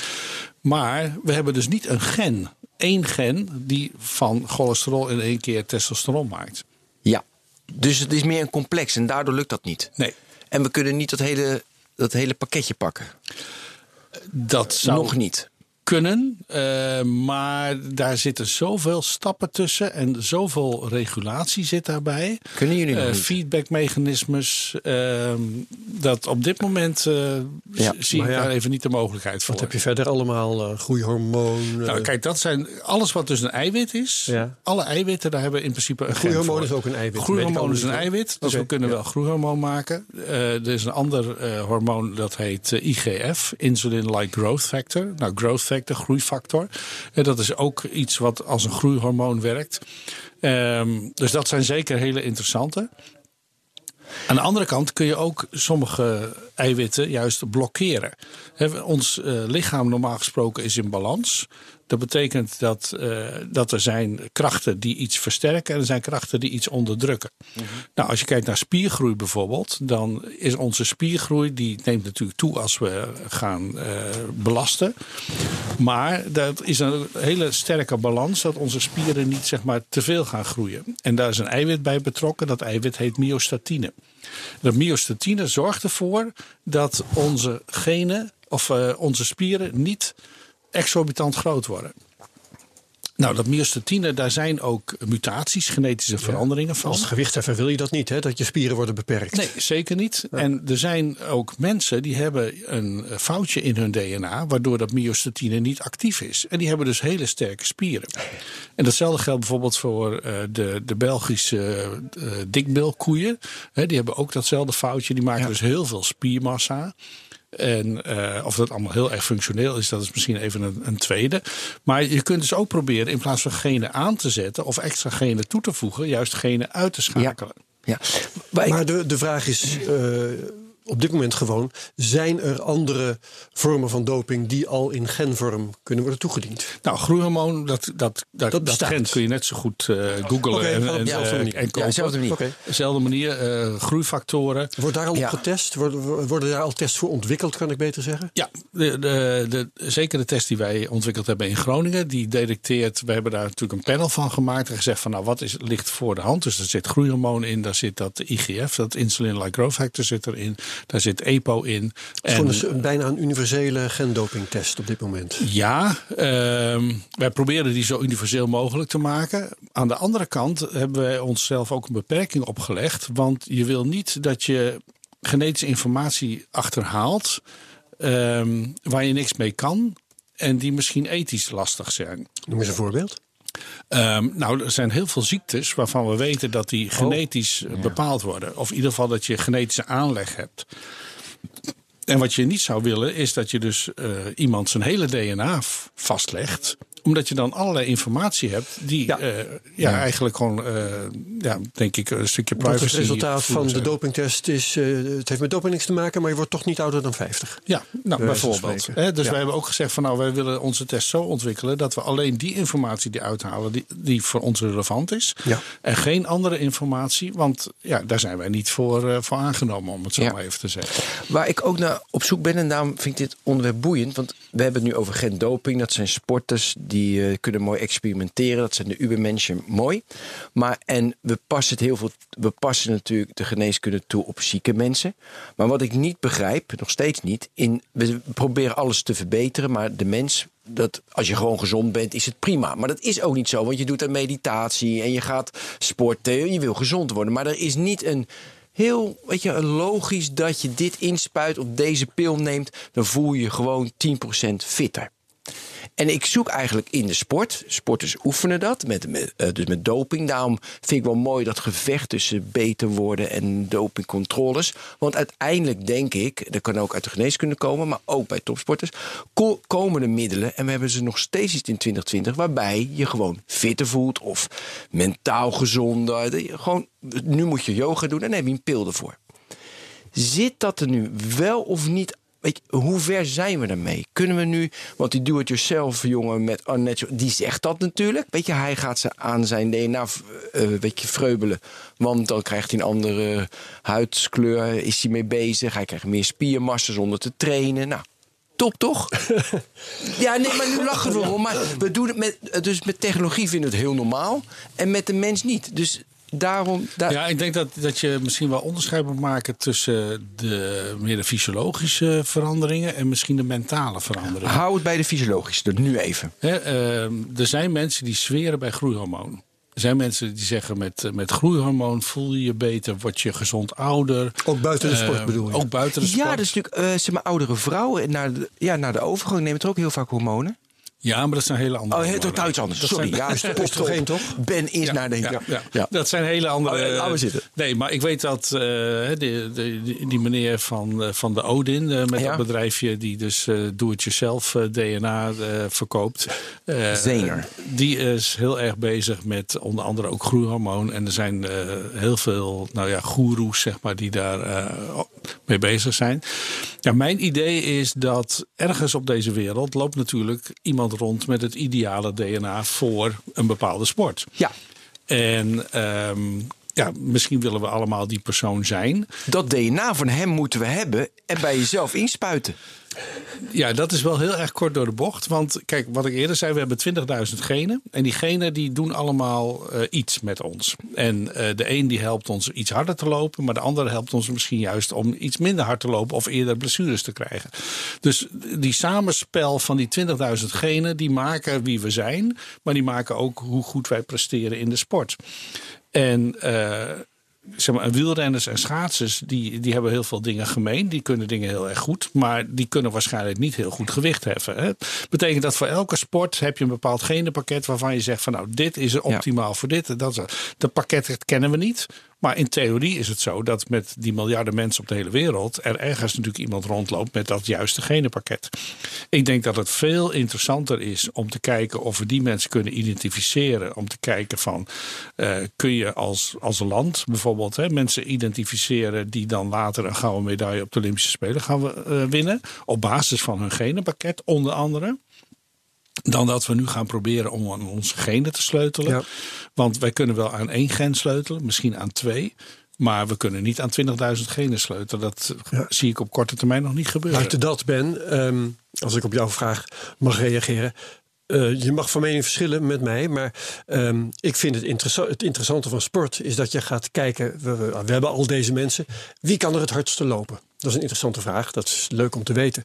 Maar we hebben dus niet een gen, één gen die van cholesterol in één keer testosteron maakt. Ja, dus het is meer een complex en daardoor lukt dat niet. Nee. En we kunnen niet dat hele, dat hele pakketje pakken. Dat zou nog niet kunnen. Uh, maar daar zitten zoveel stappen tussen en zoveel regulatie zit daarbij. Kunnen jullie nog uh? Feedbackmechanismes. Uh, dat op dit moment ja, zie ik ja, daar even niet de mogelijkheid voor. Wat heb je verder allemaal? groeihormoon? Nou, kijk, dat zijn alles wat dus een eiwit is. Ja. Alle eiwitten, daar hebben in principe een Groeihormoon is ook een eiwit. Groeihormoon is een eiwit. Dus we kunnen wel groeihormoon maken. er is een ander hormoon dat heet IGF. Insulin-like growth factor. Nou, growth factor, groeifactor. En dat is ook iets wat als een groeihormoon werkt. Um, dus dat zijn zeker hele interessante. Aan de andere kant kun je ook sommige eiwitten juist blokkeren. Ons uh, lichaam normaal gesproken is in balans. Dat betekent dat, uh, dat er zijn krachten die iets versterken en er zijn krachten die iets onderdrukken. Mm -hmm. Nou, als je kijkt naar spiergroei bijvoorbeeld, dan is onze spiergroei, die neemt natuurlijk toe als we gaan uh, belasten. Maar dat is een hele sterke balans dat onze spieren niet zeg maar te veel gaan groeien. En daar is een eiwit bij betrokken, dat eiwit heet myostatine. Dat myostatine zorgt ervoor dat onze genen of uh, onze spieren niet exorbitant groot worden. Nou, dat myostatine, daar zijn ook mutaties, genetische veranderingen van. Als gewichtheffer wil je dat niet, hè? dat je spieren worden beperkt. Nee, zeker niet. Ja. En er zijn ook mensen die hebben een foutje in hun DNA... waardoor dat myostatine niet actief is. En die hebben dus hele sterke spieren. En datzelfde geldt bijvoorbeeld voor uh, de, de Belgische uh. He, die hebben ook datzelfde foutje. Die maken ja. dus heel veel spiermassa. En uh, of dat allemaal heel erg functioneel is, dat is misschien even een, een, tweede. Maar je kunt dus ook proberen in plaats van genen aan te zetten of extra genen toe te voegen, juist genen uit te schakelen. Ja. ja. Maar de, de vraag is. Uh, op dit moment gewoon, zijn er andere vormen van doping die al in genvorm kunnen worden toegediend? Nou, groeihormoon, dat, dat, dat, dat, dat gen kun je net zo goed uh, googlen. Okay, en, en, ja, en, en, en ja, dezelfde manier. Okay. Dezelfde manier, uh, groeifactoren. Wordt daar al Ja. op getest? Worden, worden daar al tests voor ontwikkeld, kan ik beter zeggen? Ja, de, de, de, zeker de test die wij ontwikkeld hebben in Groningen, die detecteert, we hebben daar natuurlijk een panel van gemaakt en gezegd van nou wat is, ligt voor de hand. Dus er zit groeihormoon in, daar zit dat IGF, dat insulin-like growth factor zit erin, daar zit EPO in. Het is gewoon dus een, bijna een universele gendopingtest op dit moment. Ja, uh, wij proberen die zo universeel mogelijk te maken. Aan de andere kant hebben wij onszelf ook een beperking opgelegd. Want je wil niet dat je genetische informatie achterhaalt uh, waar je niks mee kan. En die misschien ethisch lastig zijn. Noem eens een voorbeeld. Um, nou, er zijn heel veel ziektes waarvan we weten dat die genetisch oh, ja. bepaald worden. Of in ieder geval dat je genetische aanleg hebt. En wat je niet zou willen is dat je dus uh, iemand zijn hele DNA vastlegt omdat je dan allerlei informatie hebt die ja. Uh, ja, ja, eigenlijk gewoon, uh, ja, denk ik, een stukje privacy. het resultaat van de dopingtest is, uh, het heeft met doping niks te maken, maar je wordt toch niet ouder dan 50. Ja, nou, bijvoorbeeld. Hè, dus ja. wij hebben ook gezegd van nou, wij willen onze test zo ontwikkelen dat we alleen die informatie die uithalen die, die voor ons relevant is. Ja. En geen andere informatie, want ja, daar zijn wij niet voor, voor aangenomen, om het zo maar even te zeggen. Waar ik ook naar op zoek ben, en daarom vind ik dit onderwerp boeiend, want we hebben het nu over geen doping, dat zijn sporters die uh, kunnen mooi experimenteren. Dat zijn de ubermenschen mooi. Maar en we passen het heel veel. We passen natuurlijk de geneeskunde toe op zieke mensen. Maar wat ik niet begrijp, nog steeds niet. In, we proberen alles te verbeteren, maar de mens. Dat als je gewoon gezond bent, is het prima. Maar dat is ook niet zo, want je doet een meditatie en je gaat sporten. Je wil gezond worden. Maar er is niet een heel weet je, logisch dat je dit inspuit of deze pil neemt. Dan voel je je gewoon 10% fitter. En ik zoek eigenlijk in de sport. Sporters oefenen dat, met, uh, dus met doping. Daarom vind ik wel mooi dat gevecht tussen beter worden en dopingcontroles. Want uiteindelijk denk ik, dat kan ook uit de geneeskunde komen, maar ook bij topsporters, ko komen de middelen. En we hebben ze nog steeds iets in 2020 waarbij je gewoon fitter voelt of mentaal gezonder. Gewoon, nu moet je yoga doen en dan heb je een pil ervoor. Zit dat er nu wel of niet Weet je, hoe ver zijn we daarmee? Kunnen we nu, want die do-it-yourself jongen met unnatural, die zegt dat natuurlijk. Weet je, hij gaat ze aan zijn DNA uh, weet je, vreubelen. Want dan krijgt hij een andere huidskleur, is hij mee bezig. Hij krijgt meer spiermassa zonder te trainen. Nou, top toch? ja, nee, maar nu lachen we om. Maar we doen het met, dus met technologie vinden we het heel normaal. En met de mens niet. Dus daarom... Daar... Ja, ik denk dat, dat je misschien wel onderscheid moet maken tussen de meer de fysiologische veranderingen en misschien de mentale veranderingen. Hou het bij de fysiologische, dus nu even. Hè, ehm, er zijn mensen die zweren bij groeihormoon. Er zijn mensen die zeggen met, met groeihormoon voel je je beter, word je gezond ouder. Ook buiten de sport Ehm, bedoel je? Ook buiten de sport. Ja, dus natuurlijk, eh zeg maar, oudere vrouwen naar de, ja, naar de overgang nemen er ook heel vaak hormonen. Ja, maar dat zijn hele andere Oh, heel totaal iets anders. Dat Sorry, zijn- ja, is toch? Ben is naar denk. Ja, ja. Ja. dat zijn hele andere. Oh, we zitten. Nee, maar ik weet dat eh, die, meneer van, eh, van de Odin, eh, met dat bedrijfje die dus eh do-it-yourself DNA verkoopt. Zener. Die is heel erg bezig met onder andere ook groeihormoon. En er zijn heel veel nou ja, goeroes, zeg maar, die daar mee bezig zijn. Ja, mijn idee is dat ergens op deze wereld loopt natuurlijk iemand rond met het ideale DNA voor een bepaalde sport. Ja, En ehm, ja, misschien willen we allemaal die persoon zijn. dat DNA van hem moeten we hebben en bij jezelf inspuiten. Ja, dat is wel heel erg kort door de bocht. Want kijk, wat ik eerder zei, we hebben 20.000 genen. En die genen die doen allemaal eh, iets met ons. En eh, de een die helpt ons iets harder te lopen. Maar de andere helpt ons misschien juist om iets minder hard te lopen. Of eerder blessures te krijgen. Dus die samenspel van die 20.000 genen, die maken wie we zijn. Maar die maken ook hoe goed wij presteren in de sport. En eh, zeg maar, wielrenners en schaatsers, die, die hebben heel veel dingen gemeen. Die kunnen dingen heel erg goed, maar die kunnen waarschijnlijk niet heel goed gewicht heffen. Hè? Betekent dat voor elke sport heb je een bepaald genenpakket waarvan je zegt van nou, dit is optimaal voor dit. en Dat, dat pakket kennen we niet. Maar in theorie is het zo dat met die miljarden mensen op de hele wereld er ergens natuurlijk iemand rondloopt met dat juiste genenpakket. Ik denk dat het veel interessanter is om te kijken of we die mensen kunnen identificeren. Om te kijken van eh, kun je als, als land bijvoorbeeld hè, mensen identificeren die dan later een gouden medaille op de Olympische Spelen gaan eh, winnen. Op basis van hun genenpakket onder andere. Dan dat we nu gaan proberen om aan onze genen te sleutelen. Ja. Want wij kunnen wel aan één gen sleutelen, misschien aan twee. Maar we kunnen niet aan 20.000 genen sleutelen. Dat zie ik op korte termijn nog niet gebeuren. Buiten dat, Ben, ehm, als ik op jouw vraag mag reageren. eh, je mag van mening verschillen met mij, maar ehm, ik vind het, interessa- het interessante van sport is dat je gaat kijken. We, we, we hebben al deze mensen. Wie kan er het hardste lopen? Dat is een interessante vraag. Dat is leuk om te weten.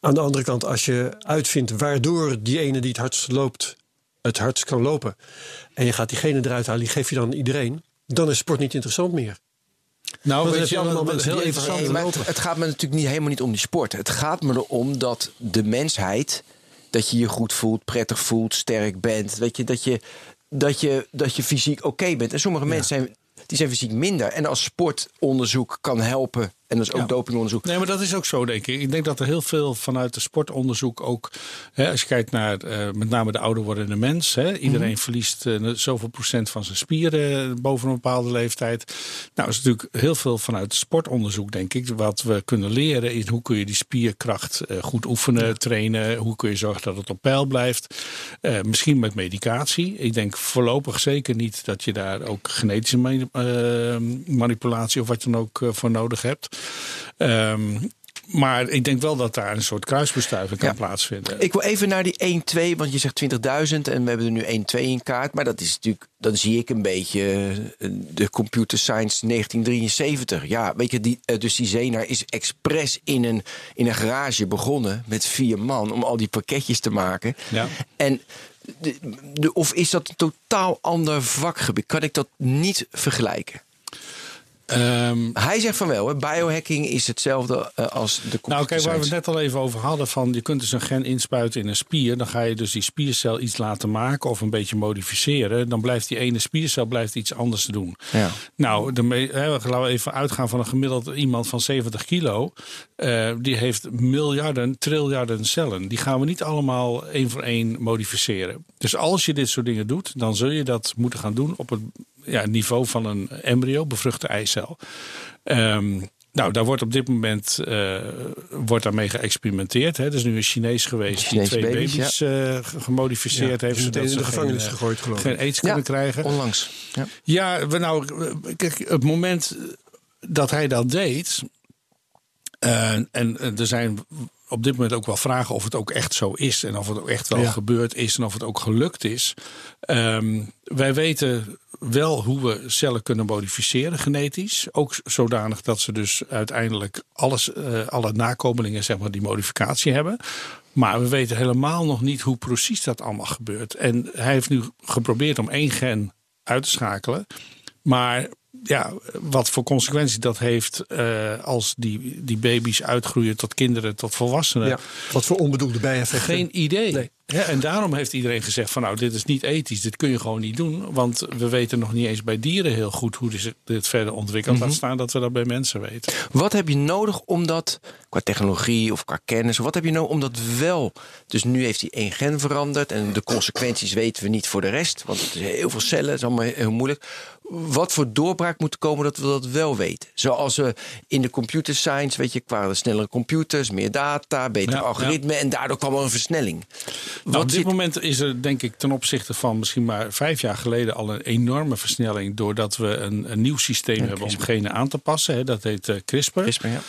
Aan de andere kant, als je uitvindt waardoor die ene die het hardst loopt, het hardst kan lopen. En je gaat diegene eruit halen, die geef je dan iedereen. Dan is sport niet interessant meer. nou, weet je allemaal mensen heel interessant Nee, lopen. het gaat me natuurlijk niet, helemaal niet om die sport. Het gaat me erom dat de mensheid, dat je je goed voelt, prettig voelt, sterk bent. Weet je, dat, je, dat, je, dat je fysiek oké bent. En sommige mensen zijn, die zijn fysiek minder. En als sportonderzoek kan helpen, en dat is ook Ja. dopingonderzoek. Nee, maar dat is ook zo, denk ik. Ik denk dat er heel veel vanuit de sportonderzoek ook... Hè, als je kijkt naar eh, met name de ouder wordende mens... Hè, iedereen Mhm. verliest eh, zoveel procent van zijn spieren eh, boven een bepaalde leeftijd. Nou, is natuurlijk heel veel vanuit sportonderzoek, denk ik... wat we kunnen leren is hoe kun je die spierkracht goed oefenen, trainen... hoe kun je zorgen dat het op peil blijft. Misschien met medicatie. Ik denk voorlopig zeker niet dat je daar ook genetische mani- manipulatie... of wat je dan ook voor nodig hebt. Ehm, maar ik denk wel dat daar een soort kruisbestuiving kan Ja. plaatsvinden. Ik wil even naar die 1-2, want je zegt 20.000 en we hebben er nu 1-2 in kaart. Maar dat is natuurlijk, dan zie ik een beetje eh, de computer science 1973. Ja, weet je, die, eh, dus die Zenar is expres in een, in een garage begonnen met vier man om al die pakketjes te maken. Ja. En de, de, of is dat een totaal ander vakgebied? Kan ik dat niet vergelijken? Ehm, Hij zegt van wel, hè, biohacking is hetzelfde eh, als de nou, kijk, waar we het net al even over hadden: van je kunt dus een gen inspuiten in een spier. Dan ga je dus die spiercel iets laten maken of een beetje modificeren. Dan blijft die ene spiercel blijft iets anders doen. Ja. Nou, de hè, laten we even uitgaan van een gemiddeld iemand van 70 kilo. Eh, die heeft miljarden, triljarden cellen. Die gaan we niet allemaal één voor één modificeren. Dus als je dit soort dingen doet, dan zul je dat moeten gaan doen op het ja, niveau van een embryo, bevruchte eicel. Ehm, nou, daar wordt op dit moment eh, wordt daarmee geëxperimenteerd. Hè. Er is nu een Chinees geweest Chinese die twee baby's, baby's, eh, ge- gemodificeerd Ja, heeft. zodat in ze de gevangenis geen, eh, gegooid, geloof ik. Geen aids kunnen krijgen. onlangs. Ja. Ja, we nou, kijk, het moment dat hij dat deed. eh, en er zijn op dit moment ook wel vragen of het ook echt zo is. En of het ook echt wel Ja. gebeurd is en of het ook gelukt is. Ehm, wij weten wel hoe we cellen kunnen modificeren genetisch. Ook zodanig dat ze dus uiteindelijk alles, uh, alle nakomelingen, zeg maar, die modificatie hebben. Maar we weten helemaal nog niet hoe precies dat allemaal gebeurt. En hij heeft nu geprobeerd om één gen uit te schakelen. Maar ja, wat voor consequenties dat heeft uh, als die, die baby's uitgroeien tot kinderen, tot volwassenen. Ja, wat voor onbedoelde bijeffecten? Geen idee. Nee. Ja, en daarom heeft iedereen gezegd van nou, dit is niet ethisch, dit kun je gewoon niet doen. Want we weten nog niet eens bij dieren heel goed hoe dit verder ontwikkelt. Mm -hmm. Laat staan dat we dat bij mensen weten. Wat heb je nodig om dat, qua technologie of qua kennis, wat heb je nodig om dat wel... Dus nu heeft hij één gen veranderd en de consequenties weten we niet voor de rest. Want het is heel veel cellen, het is allemaal heel moeilijk wat voor doorbraak moet komen dat we dat wel weten. Zoals we in de computer science, weet je, qua snellere computers, meer data, betere ja, algoritmen. Ja. En daardoor kwam er een versnelling. Nou, op dit moment is er denk ik ten opzichte van misschien maar vijf jaar geleden al een enorme versnelling. Doordat we een, een nieuw systeem hebben om genen aan te passen. Hè, dat heet uh, CRISPR. CRISPR ja.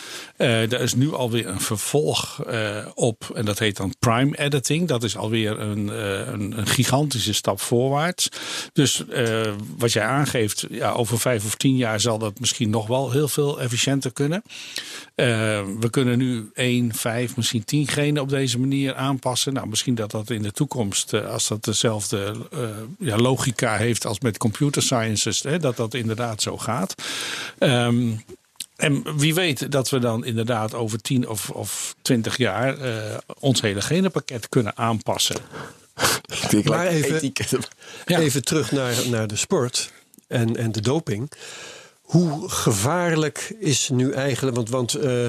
uh, daar is nu alweer een vervolg uh, op. En dat heet dan prime editing. Dat is alweer een, een, een gigantische stap voorwaarts. Dus wat jij aangeeft ja, over vijf of tien jaar zal dat misschien nog wel heel veel efficiënter kunnen. Uh, we kunnen nu één, vijf, misschien tien genen op deze manier aanpassen. Nou, misschien dat dat in de toekomst, uh, als dat dezelfde uh, ja, logica heeft als met computer sciences, hè, dat dat inderdaad zo gaat. Um, en wie weet dat we dan inderdaad over tien of, of twintig jaar ons hele genenpakket kunnen aanpassen. maar even, even terug naar, naar de sport en, en de doping. Hoe gevaarlijk is nu eigenlijk, want, want uh,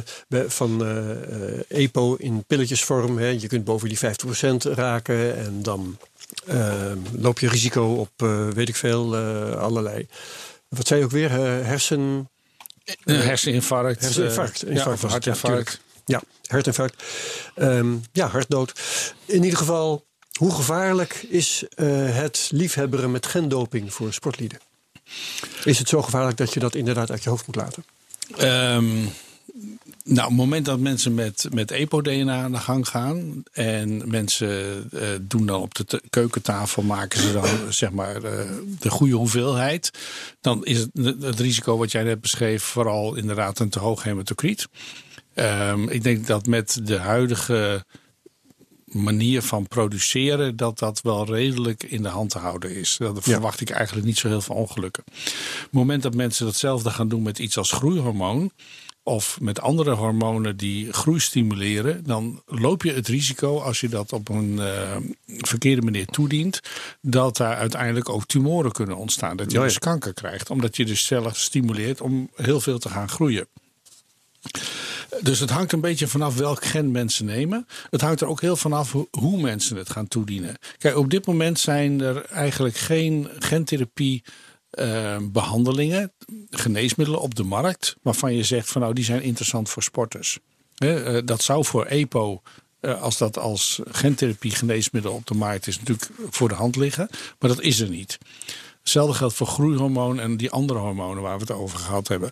van uh, EPO in pilletjesvorm, hè, je kunt boven die 50% raken en dan uh, loop je risico op, weet ik veel, allerlei. Wat zei je ook weer? hersen. herseninfarct. Herseninfarct. Infarct, ja, hartinfarct. Ja, hartinfarct. Um, ja, hartdood. In ieder geval, hoe gevaarlijk is het liefhebberen met gendoping voor sportlieden? Is het zo gevaarlijk dat je dat inderdaad uit je hoofd moet laten? Um, nou, op het moment dat mensen met, met EPO-DNA aan de gang gaan en mensen uh, doen dan op de keukentafel, maken ze dan zeg maar uh, de goede hoeveelheid, dan is het, het risico wat jij net beschreef vooral inderdaad een te hoog hematocriet. Um, ik denk dat met de huidige manier van produceren, dat dat wel redelijk in de hand te houden is. Dat verwacht ik eigenlijk niet zo heel veel ongelukken. Op het moment dat mensen datzelfde gaan doen met iets als groeihormoon, of met andere hormonen die groei stimuleren, dan loop je het risico, als je dat op een uh, verkeerde manier toedient, dat daar uiteindelijk ook tumoren kunnen ontstaan. Dat je dus kanker krijgt, omdat je dus cellen stimuleert om heel veel te gaan groeien. Dus het hangt een beetje vanaf welk gen mensen nemen. Het hangt er ook heel vanaf hoe mensen het gaan toedienen. Kijk, op dit moment zijn er eigenlijk geen gentherapie. Uh, behandelingen, geneesmiddelen op de markt, waarvan je zegt van nou die zijn interessant voor sporters. Uh, dat zou voor EPO, uh, als dat als gentherapie geneesmiddel op de markt is, natuurlijk voor de hand liggen, maar dat is er niet. Hetzelfde geldt voor groeihormoon en die andere hormonen waar we het over gehad hebben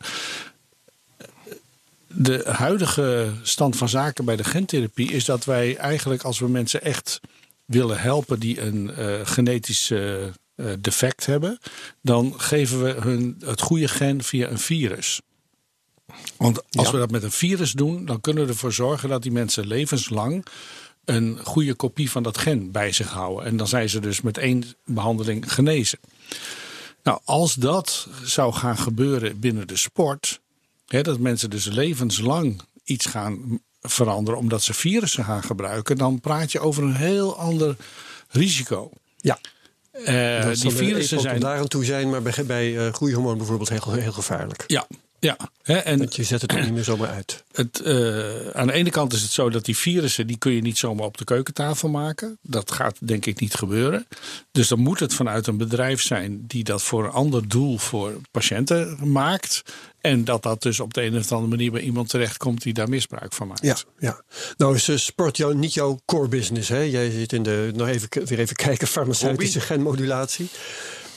de huidige stand van zaken bij de gentherapie is dat wij eigenlijk als we mensen echt willen helpen die een uh, genetisch uh, defect hebben, dan geven we hun het goede gen via een virus. Want als ja. we dat met een virus doen, dan kunnen we ervoor zorgen dat die mensen levenslang een goede kopie van dat gen bij zich houden. En dan zijn ze dus met één behandeling genezen. Nou, als dat zou gaan gebeuren binnen de sport, dat mensen dus levenslang iets gaan veranderen omdat ze virussen gaan gebruiken, dan praat je over een heel ander risico. Ja. Uh, die virussen zijn. daar aan toe zijn, maar bij, bij uh, groeihormoon bijvoorbeeld heel, heel gevaarlijk. Ja, ja, hè, en Want je zet het er niet meer zomaar uit. Het, uh, aan de ene kant is het zo dat die virussen... die kun je niet zomaar op de keukentafel maken. Dat gaat denk ik niet gebeuren. Dus dan moet het vanuit een bedrijf zijn... die dat voor een ander doel voor patiënten maakt. En dat dat dus op de een of andere manier bij iemand terechtkomt... die daar misbruik van maakt. Ja, ja. nou is sport jou, niet jouw core business. Hè? Jij zit in de, nog even, weer even kijken, farmaceutische Hobby. genmodulatie.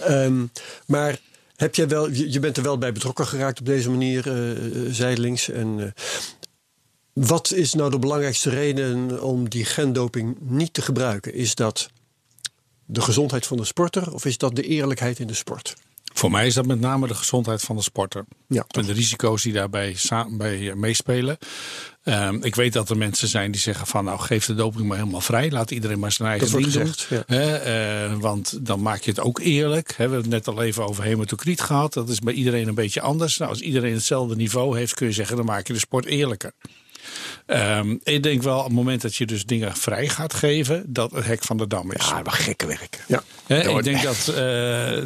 Um, maar heb jij wel, je bent er wel bij betrokken geraakt op deze manier, uh, zijdelings. En, uh, wat is nou de belangrijkste reden om die gendoping niet te gebruiken? Is dat de gezondheid van de sporter of is dat de eerlijkheid in de sport? Voor mij is dat met name de gezondheid van de sporter. Ja, En de risico's die daarbij samen bij eh, meespelen. Ehm, ik weet dat er mensen zijn die zeggen van nou geef de doping maar helemaal vrij. Laat iedereen maar zijn eigen ding doen. ja. Eh, want dan maak je het ook eerlijk. We hebben het net al even over hematocriet gehad. Dat is bij iedereen een beetje anders. Nou, als iedereen hetzelfde niveau heeft kun je zeggen dan maak je de sport eerlijker. Ehm, ik denk wel op het moment dat je dus dingen vrij gaat geven, dat het hek van de dam is. Ja, maar gekke werk. Ja. Ik denk dat eh,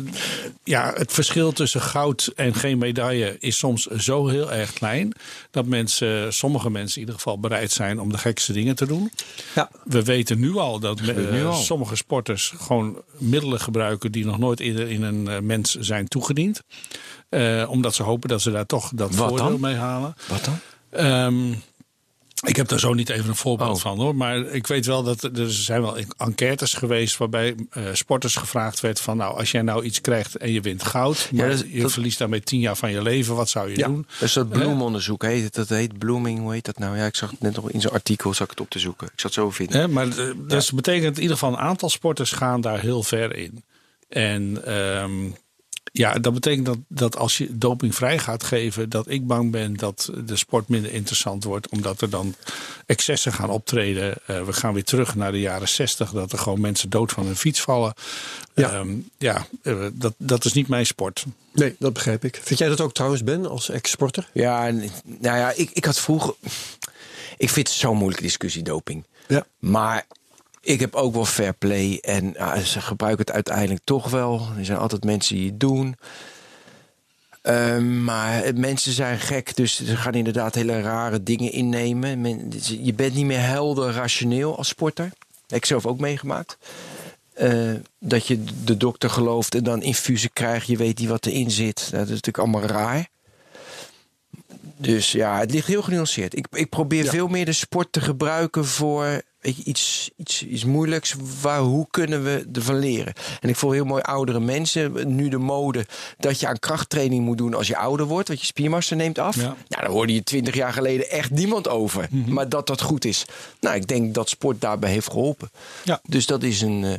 ja, het verschil tussen goud en geen medaille is soms zo heel erg klein. Dat mensen, sommige mensen in ieder geval bereid zijn om de gekste dingen te doen. Ja. We weten nu al dat eh, nu al. sommige sporters gewoon middelen gebruiken die nog nooit eerder in een eh, mens zijn toegediend. Eh, omdat ze hopen dat ze daar toch dat Wat voordeel dan? mee halen. Wat dan? Ehm, ik heb daar zo niet even een voorbeeld Oh. van hoor. Maar ik weet wel dat er zijn wel enquêtes geweest waarbij eh, sporters gevraagd werd van nou als jij nou iets krijgt en je wint goud, maar dat je dat- verliest daarmee tien jaar van je leven, wat zou je Ja. doen? Is dat bloemonderzoek, heet het. Dat heet blooming, hoe heet dat nou? Ja, ik zag het net nog in zo'n artikel, zag ik het op te zoeken. Ik zat zo vinden. Maar eh, dat betekent in ieder geval een aantal sporters gaan daar heel ver in. En ehm, ja, dat betekent dat, dat als je doping vrij gaat geven, dat ik bang ben dat de sport minder interessant wordt, omdat er dan excessen gaan optreden. Eh, we gaan weer terug naar de jaren 60, dat er gewoon mensen dood van hun fiets vallen. Ja. Ja, ja eh, dat, dat is niet mijn sport. Nee, dat begrijp ik. Vind jij dat ook trouwens, Ben, als ex-sporter? Ja, en, nou ja, ik, ik had vroeger... Ik vind het zo'n moeilijke discussie, doping. Ja. Maar ik heb ook wel fair play. En ja, ze gebruiken het uiteindelijk toch wel. Er zijn altijd mensen die het doen. Ehm, maar mensen zijn gek, dus ze gaan inderdaad hele rare dingen innemen. Men- je bent niet meer helder rationeel als sporter. Heb ik zelf ook meegemaakt. Eh, dat je de dokter gelooft en dan infusen krijgt. Je weet niet wat erin zit. Dat is natuurlijk allemaal raar. Dus ja, het ligt heel genuanceerd. Ik, ik probeer Ja. veel meer de sport te gebruiken voor weet je, iets, iets, iets moeilijks. Waar, hoe kunnen we ervan leren? En ik voel heel mooi oudere mensen. Nu de mode dat je aan krachttraining moet doen als je ouder wordt. Want je spiermassa neemt af. Ja. Nou, daar hoorde je twintig jaar geleden echt niemand over. Maar dat dat goed is. Nou, ik denk dat sport daarbij heeft geholpen. Ja. Dus dat is een, eh,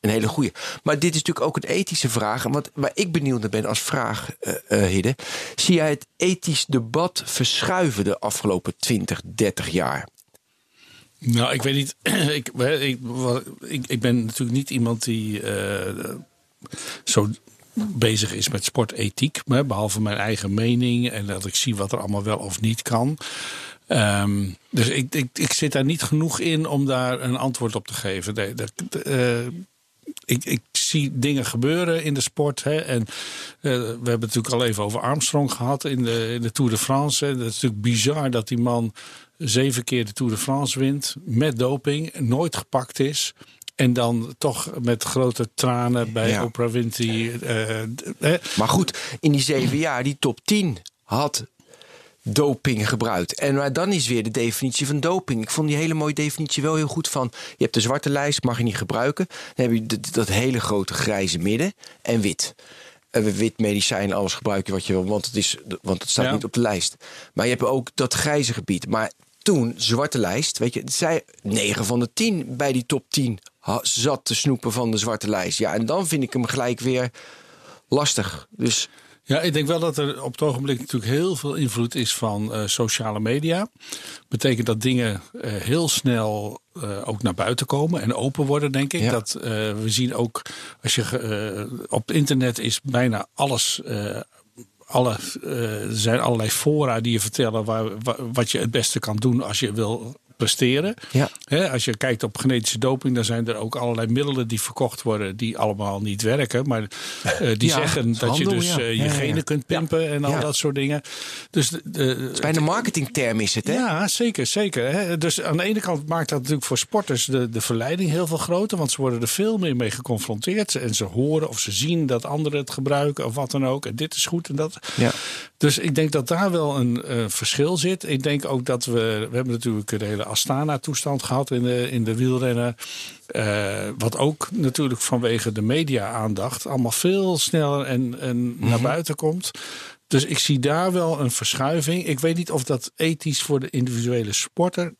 een hele goeie. Maar dit is natuurlijk ook een ethische vraag. Wat, waar ik benieuwd naar ben als vraag, eh eh, Hidde. Zie jij het ethisch debat verschuiven de afgelopen 20, 30 jaar? Nou, ik weet niet. ik, ik, ik, ben natuurlijk niet iemand die eh, zo bezig is met sportethiek. Behalve mijn eigen mening en dat ik zie wat er allemaal wel of niet kan. Ehm, dus ik, ik, ik zit daar niet genoeg in om daar een antwoord op te geven. Eh, ik, ik zie dingen gebeuren in de sport. Hè, en eh, we hebben het natuurlijk al even over Armstrong gehad in de, in de Tour de France. Dat is natuurlijk bizar dat die man zeven keer de Tour de France wint met doping, nooit gepakt is. En dan toch met grote tranen bij Ja. Oprah Winfrey. hè. Maar goed, in die zeven jaar, die top 10 had doping gebruikt. En maar dan is weer de definitie van doping. Ik vond die hele mooie definitie wel heel goed van... je hebt de zwarte lijst, mag je niet gebruiken. Dan heb je dat, dat hele grote grijze midden en wit. En wit medicijn, alles gebruik je wat je wil, want het, is, want het staat Ja. niet op de lijst. Maar je hebt ook dat grijze gebied. Maar toen, zwarte lijst, weet je, zei 9 van de 10 bij die top 10 ha- zat te snoepen van de zwarte lijst. Ja, en dan vind ik hem gelijk weer lastig. Dus Ja, ik denk wel dat er op het ogenblik natuurlijk heel veel invloed is van eh, sociale media. Betekent dat dingen eh, heel snel eh, ook naar buiten komen en open worden, denk ik. Ja. Dat we zien ook, als je op internet is bijna alles. Alle, eh, er zijn allerlei fora die je vertellen waar, wa- wat je het beste kan doen als je wil presteren. Ja. Als je kijkt op genetische doping, dan zijn er ook allerlei middelen die verkocht worden die allemaal niet werken. Maar eh, die Ja, zeggen het is dat je dus eh, je genen kunt pimpen en al dat soort dingen. Dus de, de, Bijna een marketingterm is het, hè? ja, zeker, zeker. Dus aan de ene kant maakt dat natuurlijk voor sporters de, de verleiding heel veel groter. Want ze worden er veel meer mee geconfronteerd. En ze horen of ze zien dat anderen het gebruiken of wat dan ook. En dit is goed en dat. Ja. Dus ik denk dat daar wel een eh, verschil zit. Ik denk ook dat we. We hebben natuurlijk de hele Astana-toestand gehad in de, in de wielrennen. Eh, wat ook natuurlijk vanwege de media-aandacht allemaal veel sneller en, en naar buiten komt. Dus ik zie daar wel een verschuiving. Ik weet niet of dat ethisch voor de individuele sporter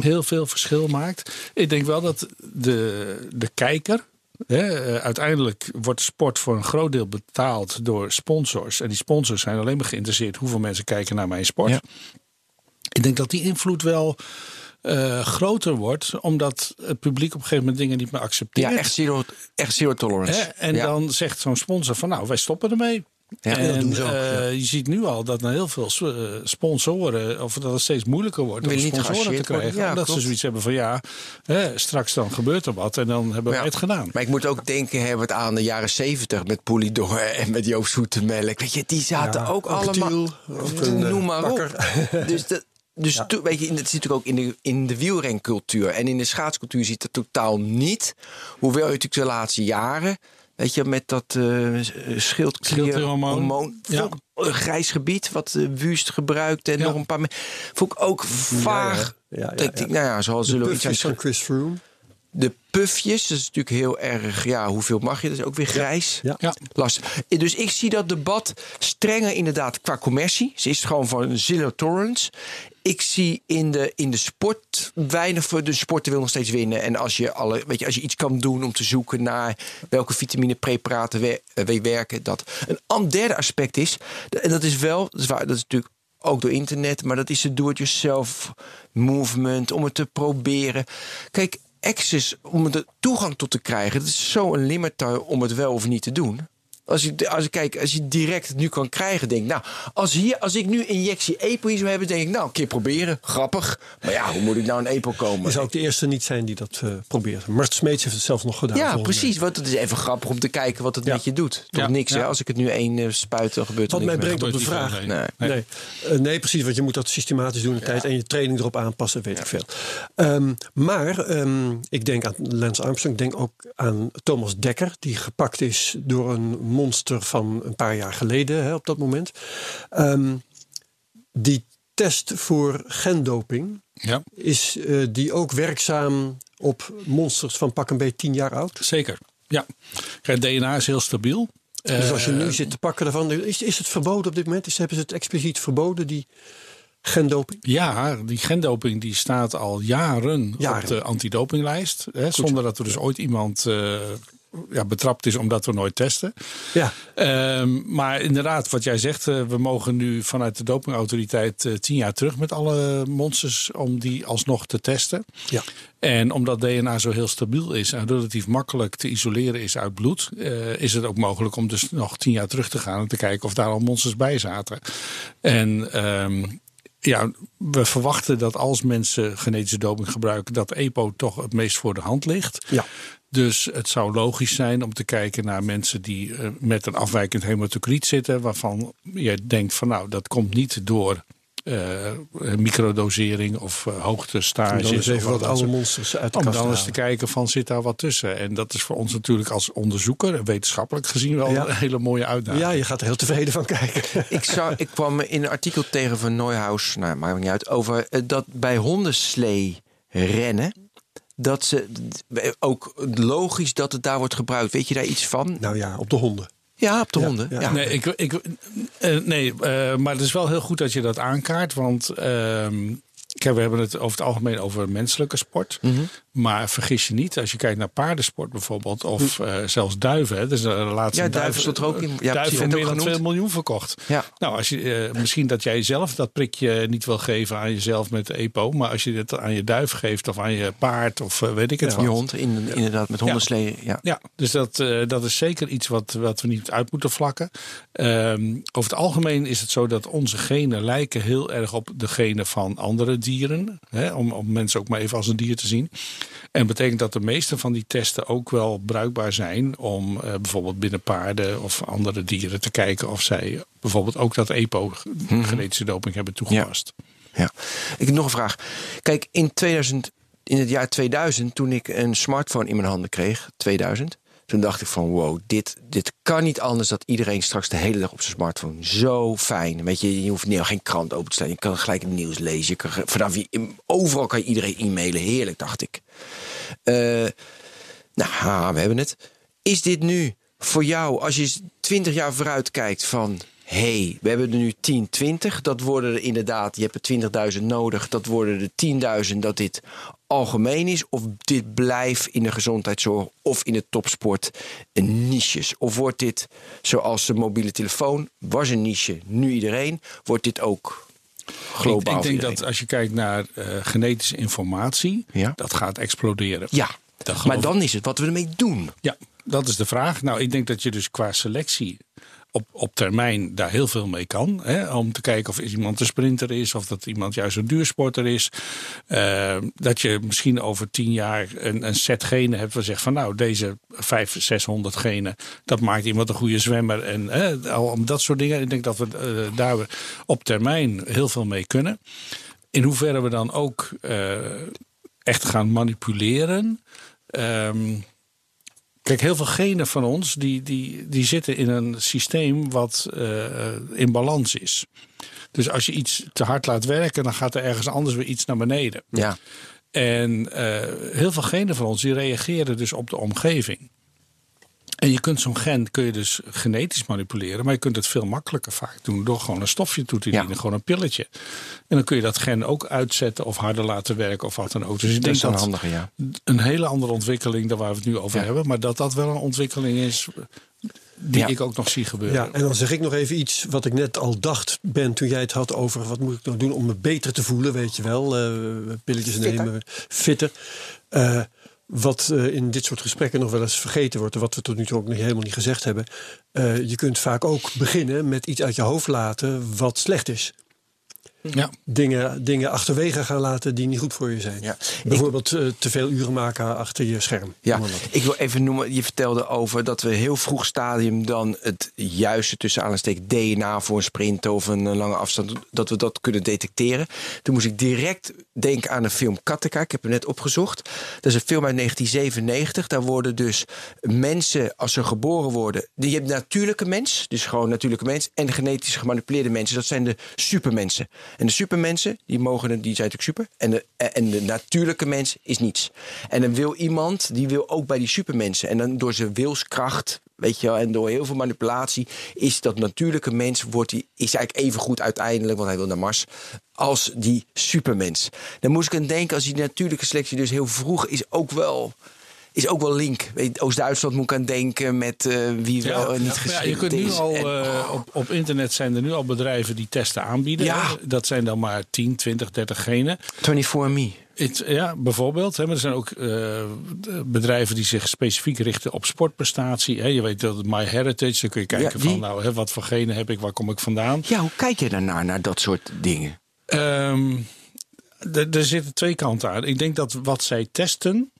heel veel verschil maakt. Ik denk wel dat de, de kijker Hè, eh, uiteindelijk wordt sport voor een groot deel betaald door sponsors. En die sponsors zijn alleen maar geïnteresseerd hoeveel mensen kijken naar mijn sport. Ja. Ik denk dat die invloed wel eh, groter wordt, omdat het publiek op een gegeven moment dingen niet meer accepteert. Ja, echt zero, echt zero tolerance. Hè? En ja. dan zegt zo'n sponsor van nou, wij stoppen ermee. Ja, en eh, ja. je ziet nu al dat na heel veel eh, sponsoren, of dat het steeds moeilijker wordt om sponsoren te krijgen. Ja, omdat klopt. ze zoiets hebben van ja, hè, straks dan gebeurt er wat en dan hebben wij het gedaan. Maar ik moet ook denken Herbert, aan de jaren zeventig met Polydor en met Joop Zoetemelk. Weet je, die zaten ook allemaal. Noem maar op. Dus, dat, dus weet je, dat zit natuurlijk ook in de, in de wielrencultuur. En in de schaatscultuur ziet het totaal niet. Hoewel je natuurlijk de laatste jaren. Weet je, met dat uh, schildklierhormoon. Schildklierhormoon. Ja. vond ik Een grijs gebied wat uh, Wust gebruikt en Ja. nog een paar. Vond ik ook vaag. Ja, ja, ja, Dat ik nou ja, zoals De zullen we iets van Chris Froome. de puffjes, dat is natuurlijk heel erg. Ja, hoeveel mag je? Dat is ook weer grijs. Ja. Ja. Lastig. Dus ik zie dat debat strenger inderdaad qua commercie. Ze is gewoon van zero tolerance. Ik zie in de, in de sport weinig voor. De sporten wil nog steeds winnen. En als je, alle, weet je, als je iets kan doen om te zoeken naar welke vitaminepreparaten wer- eh, weer werken. Dat. Een an- derde aspect is, en dat is wel, dat is, dat is natuurlijk ook door internet, maar dat is de do-it-yourself movement om het te proberen. Kijk, access, om er toegang tot te krijgen, dat is zo'n limiter om het wel of niet te doen. Als je, als, je, kijk, als je direct het nu kan krijgen, denk ik, nou, als, hier, als ik nu injectie EPO hier zou hebben, denk ik, nou, een keer proberen. Grappig. Maar ja, hoe moet ik nou een EPO komen? Je zou ook de eerste niet zijn die dat eh, probeert. Mart Smeets heeft het zelfs nog gedaan. ja, volgens mij. precies. Want het is even grappig om te kijken wat het Ja. met je doet. Toch Ja, niks, hè? Als ik het nu één eh, spuit, dan gebeurt er Wat mij brengt op de vraag. veel, Nee. Nee, Eh, nee, precies. Want je moet dat systematisch doen in de tijd en je training erop aanpassen, weet ik veel. Ehm, maar ehm, ik denk aan Lance Armstrong, ik denk ook aan Thomas Dekker, die gepakt is door een monster van een paar jaar geleden hè, op dat moment. Ehm, die test voor gendoping, Ja, is eh, die ook werkzaam op monsters van pak een beetje tien jaar oud? zeker. Ja, Kijk, DNA is heel stabiel. Dus als je Eh, nu zit te pakken daarvan, is, is het verboden op dit moment? Is, hebben ze het expliciet verboden, die gendoping? Ja, die gendoping die staat al jaren, Jaren. op de antidopinglijst. Hè, zonder dat er dus ooit iemand eh, ja, betrapt is omdat we nooit testen. Ja. Ehm, maar inderdaad, wat jij zegt, eh, we mogen nu vanuit de dopingautoriteit eh, tien jaar terug met alle monsters om die alsnog te testen. Ja. En omdat DNA zo heel stabiel is en relatief makkelijk te isoleren is uit bloed, eh, is het ook mogelijk om dus nog tien jaar terug te gaan en te kijken of daar al monsters bij zaten. En ehm, ja, we verwachten dat als mensen genetische doping gebruiken, dat EPO toch het meest voor de hand ligt. Ja. Dus het zou logisch zijn om te kijken naar mensen die eh, met een afwijkend hematocriet zitten, waarvan je denkt van nou, dat komt niet door eh, microdosering of uh, hoogtestages. dan eens even wat oude soort- monsters uit de om kast dan eens te kijken van zit daar wat tussen. En dat is voor ons natuurlijk als onderzoeker, wetenschappelijk gezien, wel Ja. een hele mooie uitdaging. Ja, je gaat er heel tevreden van kijken. ik, zou, ik kwam in een artikel tegen van Neuhaus, nou maakt niet uit, over dat bij hondenslee rennen. Dat ze ook logisch dat het daar wordt gebruikt. Weet je daar iets van? nou ja, op de honden. Ja, op de Ja, honden. ja. Ja. Nee, ik, ik, eh, nee eh, maar het is wel heel goed dat je dat aankaart. Want ehm, kijk, we hebben het over het algemeen over menselijke sport. Mhm. Maar vergis je niet, als je kijkt naar paardensport bijvoorbeeld, of eh, zelfs duiven. Hè, dus de laatste Ja, duiven stond er ook in. Ja, duiven voor ook meer dan genoemd. 2 miljoen verkocht. Ja. Nou, als je, eh, misschien dat jij zelf dat prikje niet wil geven aan jezelf met EPO. Maar als je het aan je duif geeft of aan je paard of eh, weet ik het Ja. wat. Je hond, in, inderdaad, met hondenslee. Ja. Ja, dus dat, eh, dat is zeker iets wat, wat we niet uit moeten vlakken. Ehm, over het algemeen is het zo dat onze genen lijken heel erg op de genen van andere dieren. Hè, om, om mensen ook maar even als een dier te zien. En betekent dat de meeste van die testen ook wel bruikbaar zijn om eh, bijvoorbeeld binnen paarden of andere dieren te kijken of zij bijvoorbeeld ook dat EPO, genetische doping, hebben toegepast. Ja. Ik heb nog een vraag. Kijk, in, 2000, in het jaar 2000, toen ik een smartphone in mijn handen kreeg, 2000, toen dacht ik van wow, dit, dit kan niet anders dat iedereen straks de hele dag op zijn smartphone. Zo fijn. Weet je, je hoeft niet, geen krant open te staan. Je kan gelijk het nieuws lezen. Je kan, vanaf je, overal kan je iedereen e-mailen. Heerlijk, dacht ik. Eh, nou, we hebben het. Is dit nu voor jou, als je 20 jaar vooruit kijkt van... hey, we hebben er nu 10, 20. Dat worden er inderdaad, je hebt er 20.000 nodig. Dat worden er 10.000 dat dit algemeen is, of dit blijft in de gezondheidszorg of in de topsport een niches? Of wordt dit, zoals de mobiele telefoon, was een niche, nu iedereen, wordt dit ook globaal? Ik, denk iedereen? dat als je kijkt naar eh, genetische informatie, Ja. dat gaat exploderen. Ja, maar dan is het wat we ermee doen. Ja, dat is de vraag. Nou, ik denk dat je dus qua selectie op, op termijn daar heel veel mee kan. Hè? Om te kijken of iemand een sprinter is, of dat iemand juist een duursporter is. Eh, dat je misschien over tien jaar een, een set genen hebt waar zegt van nou, deze 500, 600 genen, dat maakt iemand een goede zwemmer. En hè, om dat soort dingen. Ik denk dat we eh, daar op termijn heel veel mee kunnen. In hoeverre we dan ook eh, echt gaan manipuleren. Ehm, Kijk, heel veel genen van ons die, die, die zitten in een systeem wat eh, in balans is. Dus als je iets te hard laat werken, dan gaat er ergens anders weer iets naar beneden. Ja. En eh, heel veel genen van ons die reageren dus op de omgeving. En je kunt zo'n gen kun je dus genetisch manipuleren, maar je kunt het veel makkelijker vaak doen door gewoon een stofje toe te Ja. dienen, gewoon een pilletje. En dan kun je dat gen ook uitzetten of harder laten werken of wat dan ook. Dus ik Dat denk is dat handiger, ja. een hele andere ontwikkeling dan waar we het nu over Ja. hebben, maar dat dat wel een ontwikkeling is die Ja. ik ook nog zie gebeuren. Ja, en dan zeg ik nog even iets wat ik net al dacht, Ben, toen jij het had over wat moet ik nou doen om me beter te voelen, weet je wel. eh, pilletjes nemen, fitter. Eh, wat eh, in dit soort gesprekken nog wel eens vergeten wordt, en wat we tot nu toe ook nog helemaal niet gezegd hebben. eh, je kunt vaak ook beginnen met iets uit je hoofd laten wat slecht is. Ja. Dingen, dingen achterwege gaan laten die niet goed voor je zijn. Ja. Bijvoorbeeld eh, te veel uren maken achter je scherm. Ja, ik wil even noemen. Je vertelde over dat we heel vroeg stadium dan het juiste tussen aanstek DNA voor een sprint of een lange afstand, dat we dat kunnen detecteren. Toen moest ik direct denken aan de film Katteka. Ik heb hem net opgezocht. Dat is een film uit 1997. Daar worden dus mensen, als ze geboren worden, je hebt natuurlijke mens, dus gewoon natuurlijke mens, en genetisch gemanipuleerde mensen. Dat zijn de supermensen. En de supermensen, die mogen, die zijn natuurlijk super. En de, en de natuurlijke mens is niets. En dan wil iemand, die wil ook bij die supermensen. En dan door zijn wilskracht, weet je wel, en door heel veel manipulatie, is dat natuurlijke mens, wordt die, is eigenlijk even goed uiteindelijk, want hij wil naar Mars, als die supermens. Dan moest ik aan denken, als die natuurlijke selectie dus heel vroeg is, ook wel... Is ook wel link. Oost-Duitsland moet ik aan denken met eh, wie wel en niet geschikt ja, je kunt nu is. al, En- eh, op, op internet zijn er nu al bedrijven die testen aanbieden. Ja. Dat zijn dan maar 10, 20, 30 genen. 24me. Het, ja, bijvoorbeeld. Hè, maar er zijn ook eh, bedrijven die zich specifiek richten op sportprestatie. Hè. Je weet dat MyHeritage, dan kun je kijken die- van nou, hè, wat voor genen heb ik, waar kom ik vandaan. Ja, hoe kijk je daarnaar, naar dat soort dingen? Ehm, er zitten twee kanten aan. Ik denk dat wat zij testen.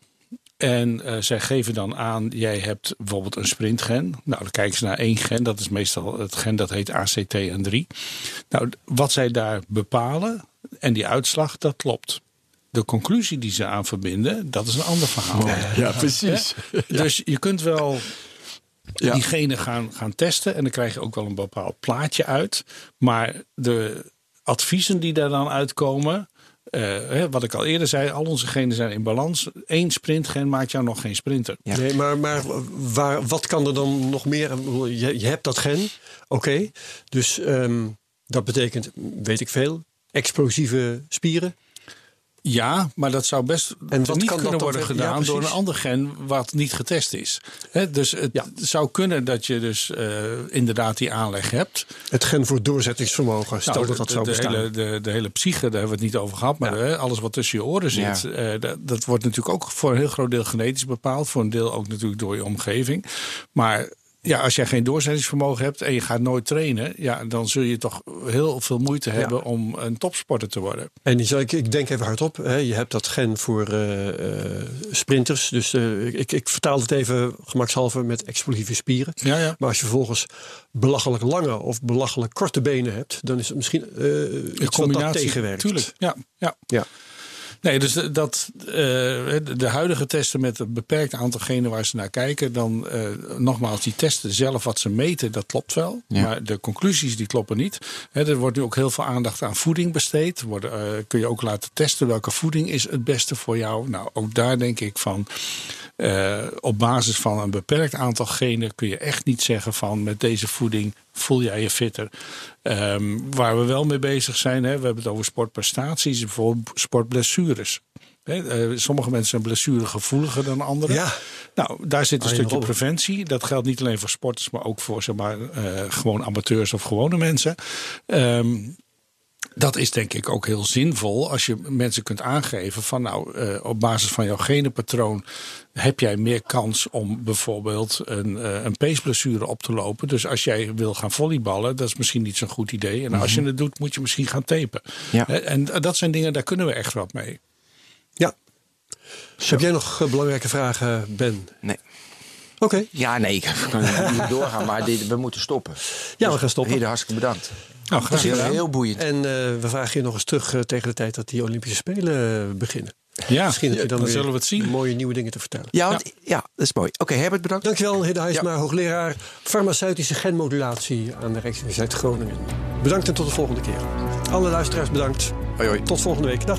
En eh, zij geven dan aan, jij hebt bijvoorbeeld een sprintgen. Nou, dan kijken ze naar één gen. Dat is meestal het gen dat heet ACTN3. Nou, wat zij daar bepalen en die uitslag, dat klopt. De conclusie die ze aan verbinden, dat is een ander verhaal. Ja, precies. Dus je kunt wel diegene gaan, gaan testen en dan krijg je ook wel een bepaald plaatje uit. Maar de adviezen die daar dan uitkomen, eh, hè, wat ik al eerder zei, al onze genen zijn in balans. Eén sprintgen maakt jou nog geen sprinter. Ja. Nee, maar, maar waar, wat kan er dan nog meer? Je hebt dat gen, oké. Dus ehm, dat betekent, weet ik veel, explosieve spieren. Ja, maar dat zou best En niet kan kunnen dat worden gedaan Ja, door een ander gen wat niet getest is. Dus het Ja. zou kunnen dat je dus eh, inderdaad die aanleg hebt. Het gen voor doorzettingsvermogen, stel Nou, dat dat zou de, bestaan. hele, de, de hele psyche, daar hebben we het niet over gehad. Maar Ja. alles wat tussen je oren zit, eh, dat, dat wordt natuurlijk ook voor een heel groot deel genetisch bepaald. Voor een deel ook natuurlijk door je omgeving. Maar ja, als jij geen doorzettingsvermogen hebt en je gaat nooit trainen, ja, dan zul je toch heel veel moeite hebben om een topsporter te worden. En ik, ik denk even hardop. Hè, je hebt dat gen voor eh, eh, sprinters. Dus eh, ik, ik vertaal het even gemakshalve met explosieve spieren. Ja, ja. Maar als je vervolgens belachelijk lange of belachelijk korte benen hebt, dan is het misschien eh iets wat dat tegenwerkt. Tuurlijk, ja, ja. Ja. Nee, dus dat, eh, de huidige testen met een beperkt aantal genen waar ze naar kijken, dan eh, nogmaals, die testen zelf wat ze meten, dat klopt wel. Ja. Maar de conclusies die kloppen niet. Er wordt nu ook heel veel aandacht aan voeding besteed. Worden, eh, kun je ook laten testen welke voeding is het beste voor jou. Nou, ook daar denk ik van. op basis van een beperkt aantal genen kun je echt niet zeggen van met deze voeding voel jij je fitter. Ehm, waar we wel mee bezig zijn, hè, we hebben het over sportprestaties, bijvoorbeeld sportblessures. Eh, sommige mensen zijn blessuregevoeliger dan anderen. Ja. Nou, daar zit een Arjen stukje Robben. preventie. Dat geldt niet alleen voor sporters, maar ook voor zeg maar, eh, gewoon amateurs of gewone mensen. Ehm, dat is denk ik ook heel zinvol als je mensen kunt aangeven van nou, eh, op basis van jouw genenpatroon heb jij meer kans om bijvoorbeeld een, eh, een peesblessure op te lopen. Dus als jij wil gaan volleyballen, dat is misschien niet zo'n goed idee. En als je het doet, moet je misschien gaan tapen. Ja. En dat zijn dingen, daar kunnen we echt wat mee. Ja. Heb jij nog eh, belangrijke vragen, Ben? Nee. Oké. Ja, nee, ik kan niet doorgaan, maar dit, we moeten stoppen. Ja, we gaan stoppen. Heren, hartstikke bedankt. Nou, graag Heel, gedaan. heel boeiend. En eh, we vragen je nog eens terug eh, tegen de tijd dat die Olympische Spelen eh, beginnen. Ja, Misschien heb je dan, dan weer zullen we het zien. mooie nieuwe dingen te vertellen. Ja, want, ja. dat is mooi. Oké, Herbert, bedankt. Dankjewel, Hidde Huisma, hoogleraar farmaceutische genmodulatie aan de Rijksuniversiteit Groningen. Bedankt en tot de volgende keer. Alle luisteraars bedankt. Hoi, hoi. Tot volgende week. Dag.